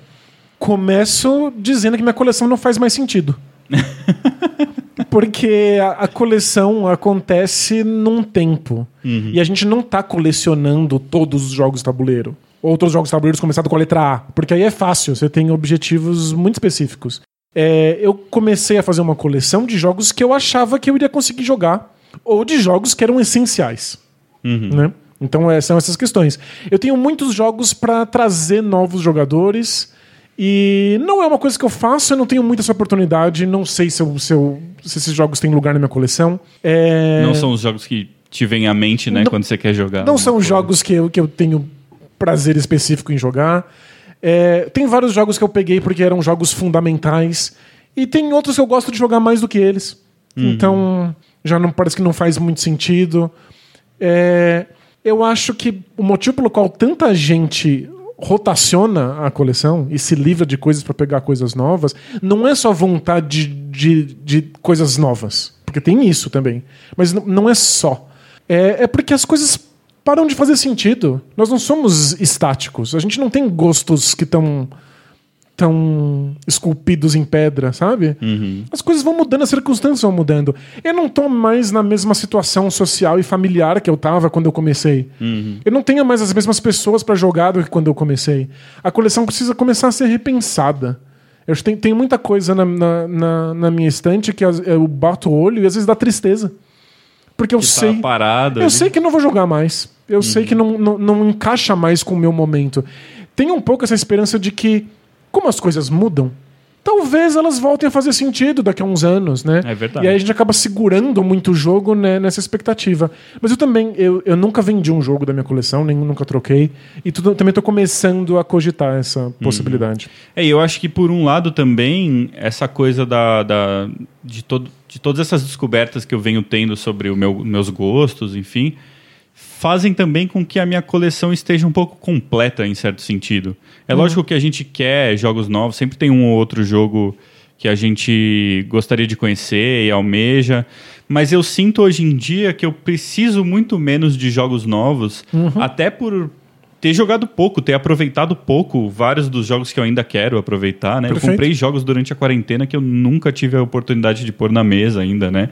Começo dizendo que minha coleção não faz mais sentido. Porque a, a coleção acontece num tempo. E a gente não tá colecionando todos os jogos de tabuleiro. Outros jogos tabuleiros começados com a letra A. Porque aí é fácil, você tem objetivos muito específicos. É, eu comecei a fazer uma coleção de jogos que eu achava que eu iria conseguir jogar. Ou de jogos que eram essenciais. Né? Então é, são essas questões. Eu tenho muitos jogos para trazer novos jogadores. E não é uma coisa que eu faço, eu não tenho muita essa oportunidade. Não sei se, eu- se eu- se esses jogos têm lugar na minha coleção. É, Não são os jogos que te vêm à mente, né? Não- quando você quer jogar. não são coisa. jogos que eu, que eu tenho prazer específico em jogar. É, tem vários jogos que eu peguei porque eram jogos fundamentais. E tem outros que eu gosto de jogar mais do que eles. Então, já não parece que não faz muito sentido. É, eu acho que o motivo pelo qual tanta gente rotaciona a coleção e se livra de coisas para pegar coisas novas não é só vontade de, de, de coisas novas. Porque tem isso também. Mas não é só. É, é porque as coisas param de fazer sentido. Nós não somos estáticos. A gente não tem gostos que estão tão esculpidos em pedra, sabe? As coisas vão mudando, as circunstâncias vão mudando. Eu não tô mais na mesma situação social e familiar que eu tava quando eu comecei. Eu não tenho mais as mesmas pessoas para jogar do que quando eu comecei. A coleção precisa começar a ser repensada. Eu tem, tem muita coisa na, na, na- na minha estante que eu bato o olho e às vezes dá tristeza. Porque eu Que tá sei. parado Eu ali. sei que não vou jogar mais. Eu sei que não, não, não encaixa mais com o meu momento. Tem um pouco essa esperança de que, como as coisas mudam, talvez elas voltem a fazer sentido daqui a uns anos, né? É verdade. E aí a gente acaba segurando muito o jogo né, nessa expectativa. Mas eu também, eu, eu nunca vendi um jogo da minha coleção, nem nunca troquei. E tudo, também tô começando a cogitar essa possibilidade. É, e eu acho que por um lado também essa coisa da, da- de, todo, de todas essas descobertas que eu venho tendo sobre o meu, meus gostos, enfim, fazem também com que a minha coleção esteja um pouco completa em certo sentido. É lógico que a gente quer jogos novos, sempre tem um ou outro jogo que a gente gostaria de conhecer e almeja, mas eu sinto hoje em dia que eu preciso muito menos de jogos novos, até por ter jogado pouco, ter aproveitado pouco vários dos jogos que eu ainda quero aproveitar, né? Perfeito. Eu comprei jogos durante a quarentena que eu nunca tive a oportunidade de pôr na mesa ainda, né?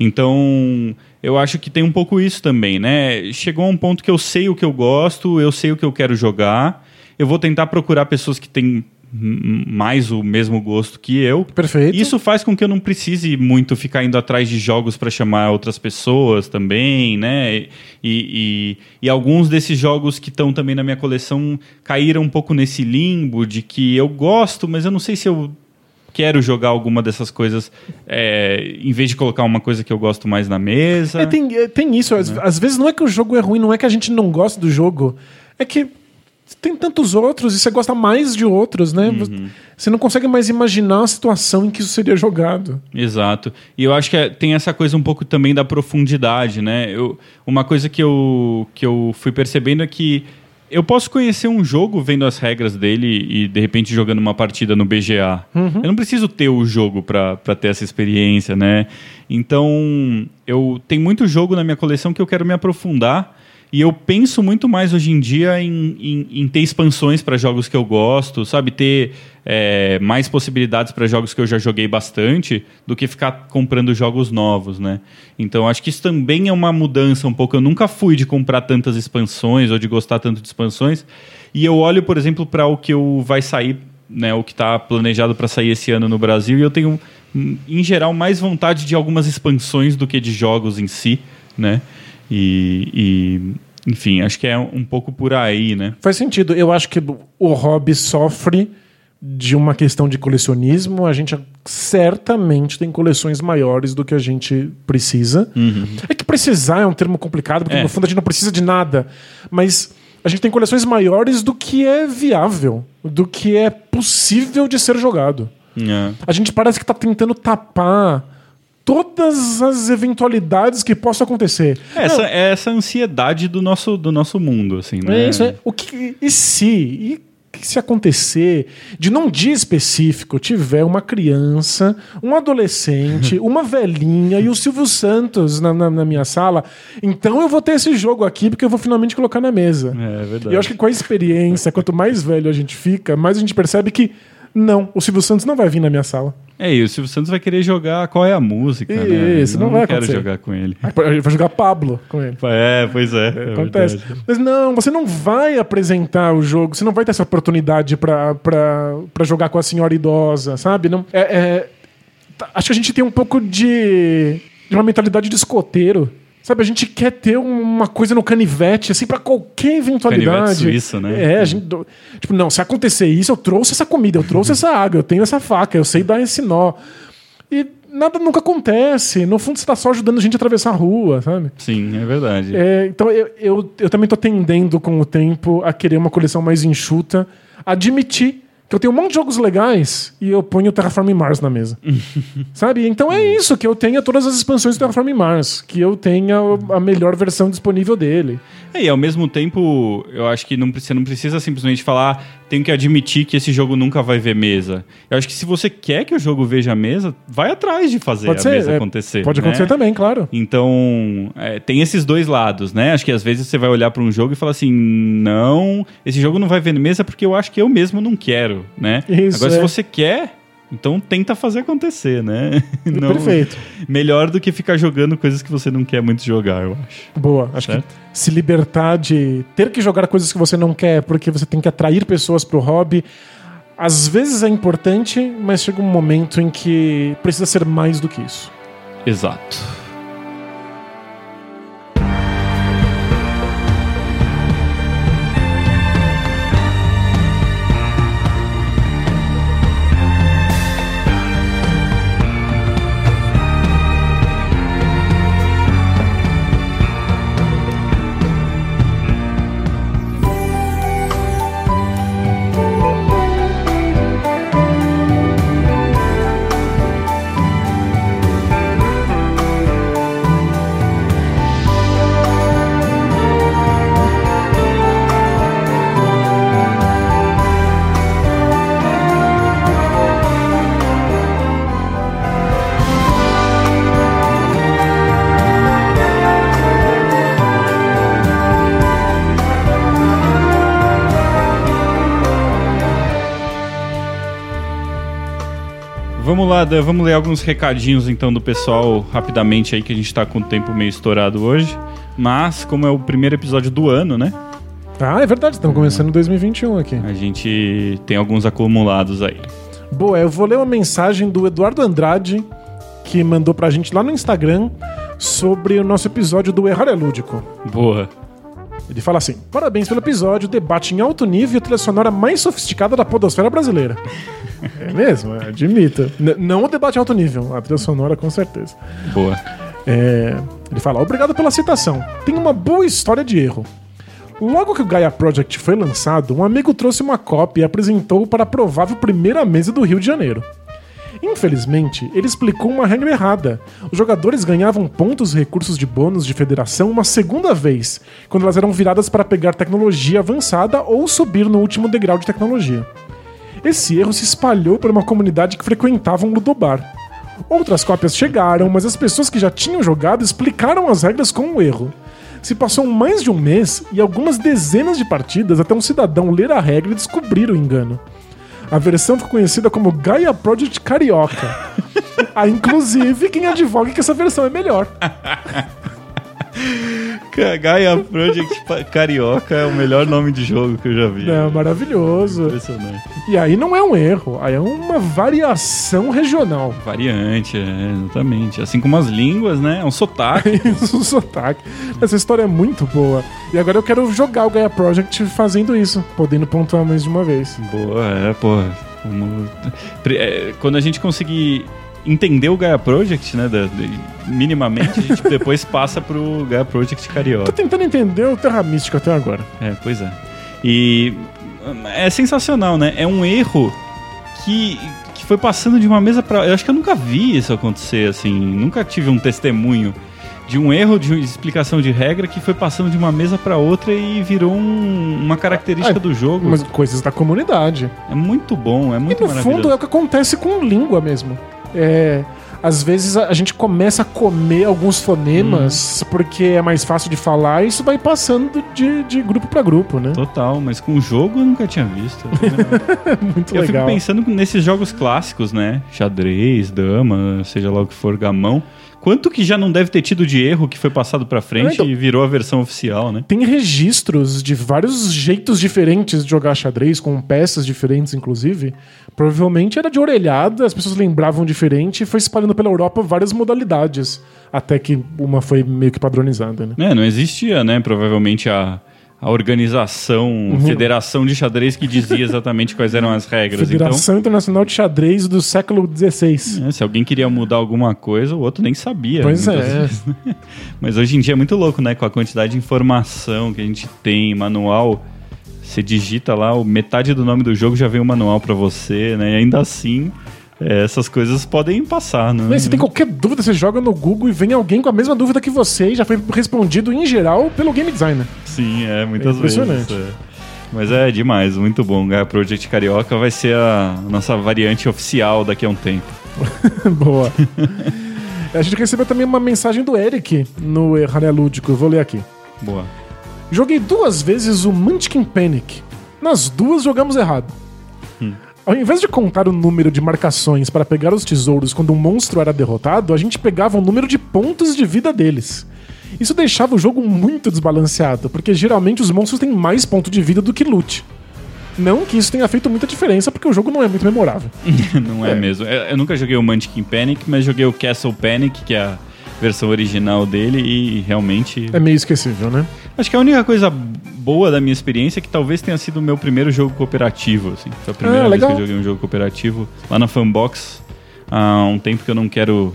Então, eu acho que tem um pouco isso também, né? Chegou a um ponto que eu sei o que eu gosto, eu sei o que eu quero jogar. Eu vou tentar procurar pessoas que têm mais o mesmo gosto que eu. Perfeito. Isso faz com que eu não precise muito ficar indo atrás de jogos para chamar outras pessoas também, né? E, e, e alguns desses jogos que estão também na minha coleção caíram um pouco nesse limbo de que eu gosto, mas eu não sei se eu quero jogar alguma dessas coisas é, em vez de colocar uma coisa que eu gosto mais na mesa. É, tem, é, tem isso. Às, às vezes não é que o jogo é ruim, não é que a gente não gosta do jogo. É que tem tantos outros e você gosta mais de outros, né? Uhum. Você não consegue mais imaginar a situação em que isso seria jogado. Exato. E eu acho que é- tem essa coisa um pouco também da profundidade, né? Eu, uma coisa que eu, que eu fui percebendo é que eu posso conhecer um jogo vendo as regras dele e de repente jogando uma partida no BGA. Eu não preciso ter o jogo para ter essa experiência, né? Então, eu tem muito jogo na minha coleção que eu quero me aprofundar. E eu penso muito mais hoje em dia em, em, em ter expansões para jogos que eu gosto, sabe? Ter é, mais possibilidades para jogos que eu já joguei bastante do que ficar comprando jogos novos, né? Então acho que isso também é uma mudança um pouco. Eu nunca fui de comprar tantas expansões ou de gostar tanto de expansões. E eu olho, por exemplo, para o que eu vai sair, né? O que está planejado para sair esse ano no Brasil e eu tenho, hum, em geral, mais vontade de algumas expansões do que de jogos em si, né? E, e, enfim, acho que é um pouco por aí, né? Faz sentido. Eu acho que o hobby sofre de uma questão de colecionismo. A gente certamente tem coleções maiores do que a gente precisa. É que precisar é um termo complicado, porque É. no fundo a gente não precisa de nada. Mas a gente tem coleções maiores do que é viável, do que é possível de ser jogado. É. A gente parece que está tentando tapar todas as eventualidades que possam acontecer. Essa, é essa ansiedade do nosso, do nosso mundo, assim, né? É isso. É. O que, e se? E que se acontecer de num dia específico tiver uma criança, um adolescente, uma velhinha e o Silvio Santos na, na- na minha sala, então eu vou ter esse jogo aqui porque eu vou finalmente colocar na mesa. É verdade. E eu acho que com a experiência, quanto mais velho a gente fica, mais a gente percebe que não, o Silvio Santos não vai vir na minha sala. É, e o Silvio Santos vai querer jogar qual é a música, né? Isso, Eu não vai quero acontecer. jogar com ele. Vai vai jogar Pablo com ele. É, pois é. é Acontece. verdade. Mas não, você não vai apresentar o jogo, você não vai ter essa oportunidade pra jogar com a senhora idosa, sabe? Não, é, é- tá- acho que a gente tem um pouco de, de uma mentalidade de escoteiro. Sabe, a gente quer ter uma coisa no canivete, assim, pra qualquer eventualidade. Canivete suíço, né? É, a gente. Tipo, não, se acontecer isso, eu trouxe essa comida, eu trouxe essa água, eu tenho essa faca, eu sei dar esse nó. E nada nunca acontece. No fundo, você tá só ajudando a gente a atravessar a rua, sabe? Sim, é verdade. É, então eu, eu, eu também tô tendendo com o tempo a querer uma coleção mais enxuta, admitir que eu tenho um monte de jogos legais e eu ponho Terraforming Mars na mesa. Sabe? Então é isso, que eu tenha todas as expansões do Terraforming Mars, que eu tenha a melhor versão disponível dele. É, e ao mesmo tempo, eu acho que não, você não precisa simplesmente falar, "Ah, tenho que admitir que esse jogo nunca vai ver mesa. Eu acho que se você quer que o jogo veja a mesa, vai atrás de fazer Pode a ser, mesa é, acontecer. Pode né? acontecer também, claro. Então, é, tem esses dois lados, né? Acho que às vezes você vai olhar para um jogo e falar assim: não, esse jogo não vai ver mesa porque eu acho que eu mesmo não quero, né? Isso, Agora, se é. você quer, então tenta fazer acontecer, né? Não- Perfeito. Melhor do que ficar jogando coisas que você não quer muito jogar, eu acho. Boa. Acho Certo. que se libertar de ter que jogar coisas que você não quer porque você tem que atrair pessoas pro hobby. Às vezes é importante, mas chega um momento em que precisa ser mais do que isso. Exato. Vamos lá, Dan, vamos ler alguns recadinhos então do pessoal rapidamente aí, que a gente tá com o tempo meio estourado hoje. Mas, como é o primeiro episódio do ano, né? Ah, é verdade, estamos começando 2021 aqui. A gente tem alguns acumulados aí. Boa, eu vou ler uma mensagem do Eduardo Andrade, que mandou pra gente lá no Instagram sobre o nosso episódio do Errar é Lúdico. Boa. Ele fala assim: Parabéns pelo episódio, debate em alto nível e a trilha sonora mais sofisticada da podosfera brasileira. é mesmo, admito. N não o debate em alto nível, a trilha sonora com certeza. Boa. É, ele fala: Obrigado pela citação. Tem uma boa história de erro. Logo que o Gaia Project foi lançado, um amigo trouxe uma cópia e apresentou para a provável primeira mesa do Rio de Janeiro. Infelizmente, ele explicou uma regra errada. Os jogadores ganhavam pontos e recursos de bônus de federação uma segunda vez, quando elas eram viradas para pegar tecnologia avançada ou subir no último degrau de tecnologia. Esse erro se espalhou por uma comunidade que frequentava um ludobar. Outras cópias chegaram, mas as pessoas que já tinham jogado explicaram as regras com o erro. Se passou mais de um mês e algumas dezenas de partidas até um cidadão ler a regra e descobrir o engano. A versão ficou conhecida como Gaia Project Carioca. ah, inclusive, quem advoga que essa versão é melhor. Gaia Project Carioca é o melhor nome de jogo que eu já vi. É maravilhoso. Impressionante. E aí não é um erro, aí é uma variação regional. Variante, é, exatamente. Assim como as línguas, né? É um sotaque. Isso, um sotaque. Essa história é muito boa. E agora eu quero jogar o Gaia Project fazendo isso, podendo pontuar mais de uma vez. Boa, é, pô. É, quando a gente conseguir entender o Gaia Project, né? Da, de, minimamente, a gente depois passa pro Gaia Project Carioca. Tô tentando entender o Terra Mística até agora. É, pois é. E é sensacional, né? É um erro que, que foi passando de uma mesa para. Eu acho que eu nunca vi isso acontecer, assim. Nunca tive um testemunho de um erro de explicação de regra que foi passando de uma mesa para outra e virou um, uma característica ah, do jogo. Mas coisas da comunidade. É muito bom, é muito e no fundo é o que acontece com língua mesmo. É, às vezes a gente começa a comer alguns fonemas hum. porque é mais fácil de falar e isso vai passando de, de grupo para grupo, né? Total, mas com o jogo eu nunca tinha visto. Muito eu legal. fico pensando nesses jogos clássicos, né? Xadrez, dama, seja lá o que for, gamão. Quanto que já não deve ter tido de erro que foi passado para frente então, e virou a versão oficial, né? Tem registros de vários jeitos diferentes de jogar xadrez, com peças diferentes, inclusive. Provavelmente era de orelhada, as pessoas lembravam diferente e foi espalhando pela Europa várias modalidades. Até que uma foi meio que padronizada, né? É, não existia, né? Provavelmente a a organização, uhum. Federação de Xadrez que dizia exatamente quais eram as regras. Federação então, Internacional de Xadrez do século XVI. É, se alguém queria mudar alguma coisa, o outro nem sabia. Pois é. Mas hoje em dia é muito louco, né? Com a quantidade de informação que a gente tem, manual. Você digita lá, metade do nome do jogo já vem o um manual para você, né? E ainda assim essas coisas podem passar, né? Mas se tem qualquer dúvida, você joga no Google e vem alguém com a mesma dúvida que você e já foi respondido em geral pelo game designer. Sim, é, muitas é impressionante. vezes. É. Mas é demais, muito bom. Gaia Project Carioca vai ser a nossa variante oficial daqui a um tempo. Boa. a gente recebeu também uma mensagem do Eric no Errané Lúdico, eu vou ler aqui. Boa. Joguei duas vezes o Munchkin Panic. Nas duas jogamos errado. Ao invés de contar o número de marcações para pegar os tesouros quando um monstro era derrotado, a gente pegava o número de pontos de vida deles. Isso deixava o jogo muito desbalanceado, porque geralmente os monstros têm mais ponto de vida do que loot. Não que isso tenha feito muita diferença, porque o jogo não é muito memorável. não é, é, mesmo. Eu, eu, nunca joguei o Munchkin Panic, mas joguei o Castle Panic, que é a versão original dele, e realmente. É meio esquecível, né? Acho que a única coisa boa da minha experiência é que talvez tenha sido o meu primeiro jogo cooperativo. Assim. Foi a primeira ah, vez que eu joguei um jogo cooperativo lá na Fanbox há um tempo que eu não quero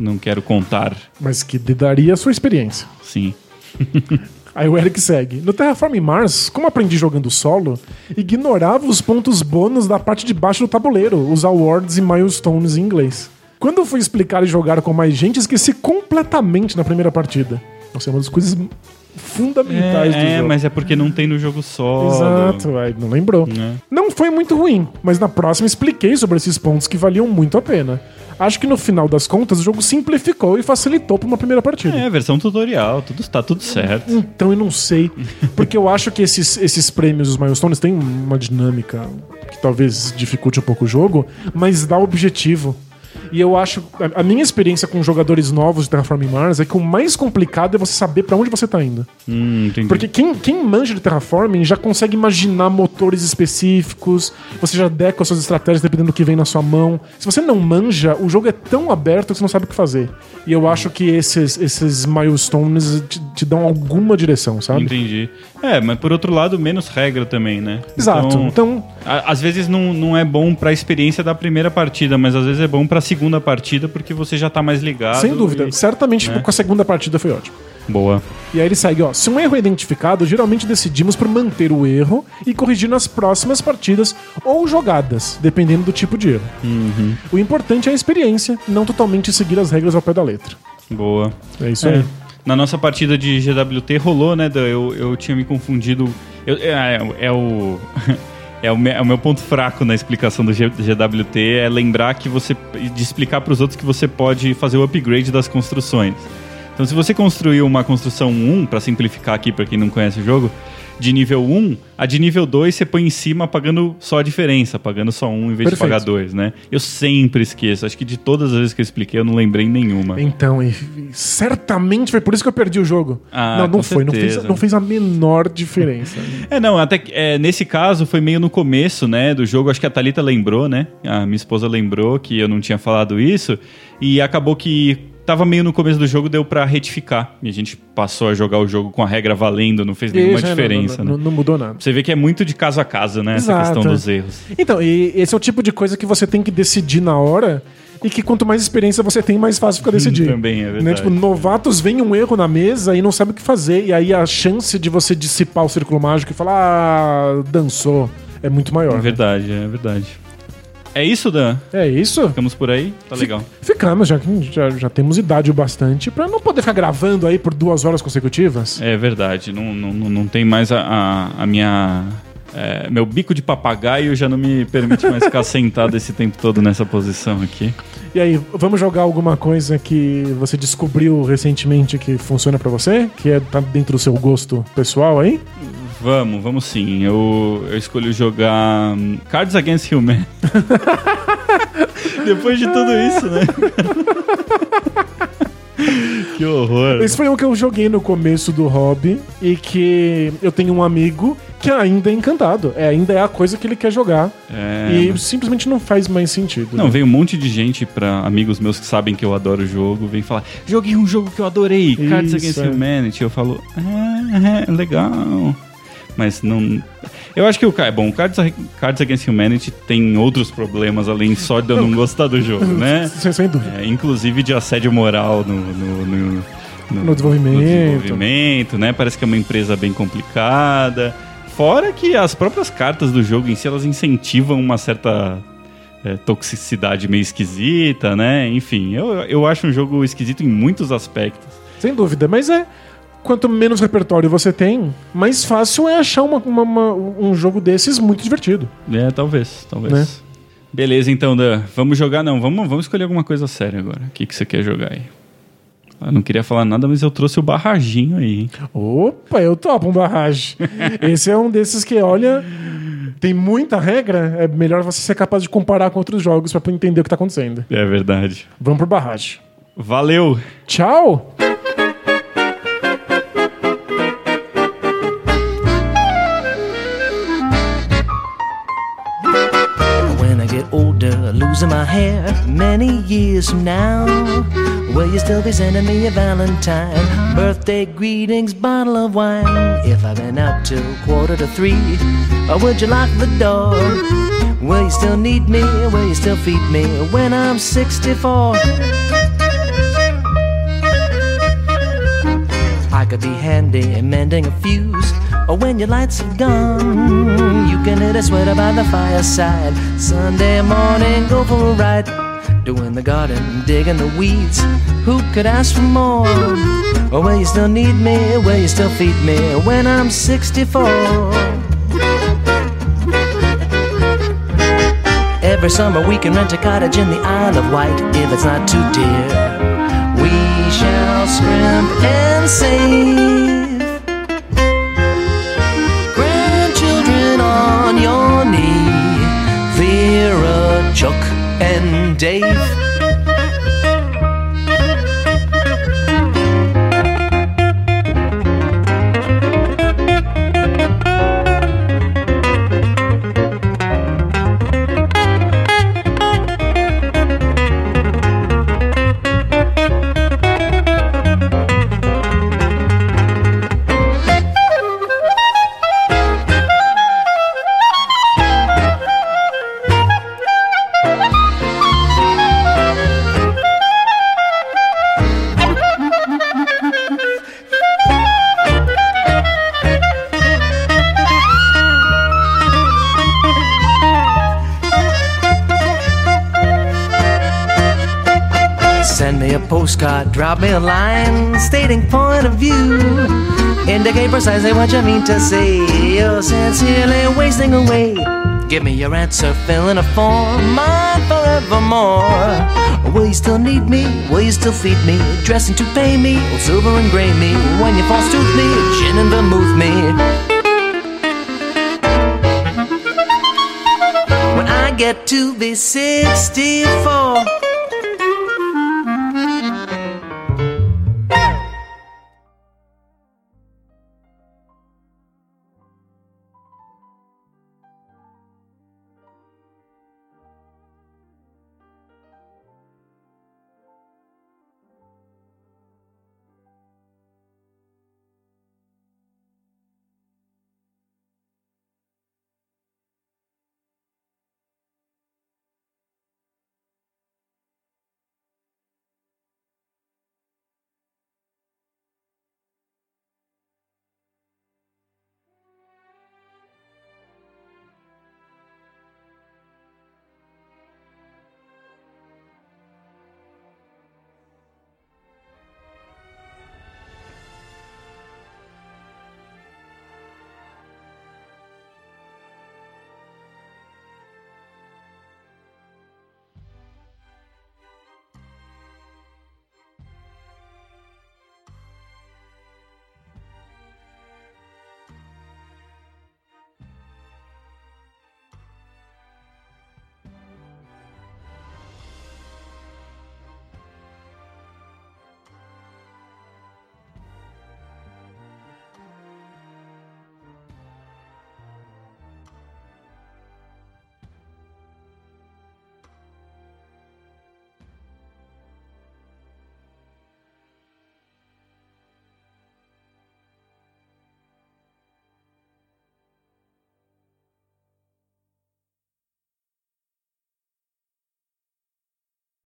não quero contar. Mas que daria a sua experiência. Sim. Aí o Eric segue. No Terraform Mars, como aprendi jogando solo, ignorava os pontos bônus da parte de baixo do tabuleiro, os awards e milestones em inglês. Quando eu fui explicar e jogar com mais gente, esqueci completamente na primeira partida. Nossa, é uma das coisas fundamentais do É, jogo. mas é porque não tem no jogo só. Exato, aí não lembrou. Né? Não foi muito ruim, mas na próxima expliquei sobre esses pontos que valiam muito a pena. Acho que no final das contas o jogo simplificou e facilitou para uma primeira partida. É, versão tutorial, tudo tá tudo certo. Então eu não sei. Porque eu acho que esses, esses prêmios, os milestones, têm uma dinâmica que talvez dificulte um pouco o jogo, mas dá objetivo. E eu acho. A, a minha experiência com jogadores novos de Terraforming Mars é que o mais complicado é você saber para onde você tá indo. Hum, entendi. Porque quem, quem manja de terraforming já consegue imaginar motores específicos, você já deca as suas estratégias dependendo do que vem na sua mão. Se você não manja, o jogo é tão aberto que você não sabe o que fazer. E eu acho que esses, esses milestones te, te dão alguma direção, sabe? Entendi. É, mas por outro lado, menos regra também, né? Exato. Então, Então, a- às vezes não, não é bom pra experiência da primeira partida, mas às vezes é bom pra segunda partida porque você já tá mais ligado. sem dúvida, e- certamente né? com a segunda partida foi ótimo. Boa. E aí ele segue, ó. Se um erro é identificado, geralmente decidimos por manter o erro e corrigir nas próximas partidas ou jogadas, dependendo do tipo de erro. Uhum. O importante é a experiência, não totalmente seguir as regras ao pé da letra. Boa. É isso É. aí. Na nossa partida de GWT rolou, né? Eu, eu tinha me confundido. Eu- é, é o. É o, me- é o meu ponto fraco na explicação do GWT é lembrar que você. de explicar para os outros que você pode fazer o upgrade das construções. Então, se você construiu uma construção 1, para simplificar aqui para quem não conhece o jogo, de nível 1, a de nível 2 você põe em cima pagando só a diferença, pagando só um em vez de Perfeito. pagar dois, né? Eu sempre esqueço. Acho que de todas as vezes que eu expliquei, eu não lembrei nenhuma. Então, e, certamente foi por isso que eu perdi o jogo. Ah, não, não foi. Não fez, não fez a menor diferença. É, não, até que é, nesse caso foi meio no começo, né, do jogo. Acho que a Thalita lembrou, né? A minha esposa lembrou que eu não tinha falado isso. E acabou que tava meio no começo do jogo, deu pra retificar. E a gente passou a jogar o jogo com a regra valendo, não fez nenhuma Isso, é, não- diferença, não, né? não, não mudou nada. Você vê que é muito de caso a caso, né? Essa Exato, questão é. dos erros. Então, e esse é o tipo de coisa que você tem que decidir na hora e que quanto mais experiência você tem, mais fácil fica decidir. Também é verdade. Né? Tipo, novatos veem um erro na mesa e não sabe o que fazer. E aí a chance de você dissipar o círculo mágico e falar, ah, dançou, é muito maior. É né? verdade, é verdade. É isso, Dan? É isso? Ficamos por aí? Tá legal. Ficamos, já, já, já temos idade o bastante pra não poder ficar gravando aí por duas horas consecutivas. É verdade. Não, não, não tem mais a, a, a minha. é, meu bico de papagaio já não me permite mais ficar sentado esse tempo todo nessa posição aqui. E aí, vamos jogar alguma coisa que você descobriu recentemente que funciona pra você? Que é, tá dentro do seu gosto pessoal aí? Vamos, vamos sim. Eu, eu escolhi jogar hum, Cards Against Humanity. Depois de tudo isso, né? que horror. Esse foi um que eu joguei no começo do hobby e que eu tenho um amigo que ainda é encantado. É, ainda é a coisa que ele quer jogar. É, e simplesmente não faz mais sentido. Não, né? vem um monte de gente pra amigos meus que sabem que eu adoro o jogo, vem falar: Joguei um jogo que eu adorei, Cards Isso, Against é. Humanity. Eu falo: Ah, é, legal. Mas não. Eu acho que o. ca- Bom, o Cards, Cards Against Humanity tem outros problemas além só de eu não gostar do jogo, né? Sem, sem dúvida. É, inclusive de assédio moral no, no, no- No desenvolvimento. no desenvolvimento, né? Parece que é uma empresa bem complicada. Fora que as próprias cartas do jogo em si, elas incentivam uma certa é, toxicidade meio esquisita, né? Enfim, eu, eu acho um jogo esquisito em muitos aspectos. Sem dúvida. Mas é. Quanto menos repertório você tem, mais fácil é achar uma- uma- uma- um jogo desses muito divertido. É, talvez, talvez. Né? Beleza, então, Dan. Vamos jogar, não. Vamos, vamos escolher alguma coisa séria agora. O que, que você quer jogar aí? Eu não queria falar nada, mas eu trouxe o barraginho aí. hein? Opa, eu topo um barragem. Esse é um desses que, olha, tem muita regra. É melhor você ser capaz de comparar com outros jogos pra entender o que tá acontecendo. É verdade. Vamos pro barragem. Valeu! Tchau! Older, losing my hair many years from now, will you still be sending me a Valentine? Birthday greetings, bottle of wine. If I've been out till quarter to three, or would you lock the door? Will you still need me? Will you still feed me when I'm 64? I could be handy in mending a fuse. Or when your lights have gone, you can hit a sweater by the fireside. Sunday morning, go for a ride. doing the garden, digging the weeds. Who could ask for more? Or will you still need me? Will you still feed me when I'm 64? Every summer we can rent a cottage in the Isle of Wight if it's not too dear. We shall scrimp and save. And Dave. Precisely what you mean to say. You're sincerely wasting away. Give me your answer, fill in a form, mine forevermore. Will you still need me? Will you still feed me? Dressing to pay me, old silver and gray me. When you false tooth me, gin and vermouth me. When I get to be 64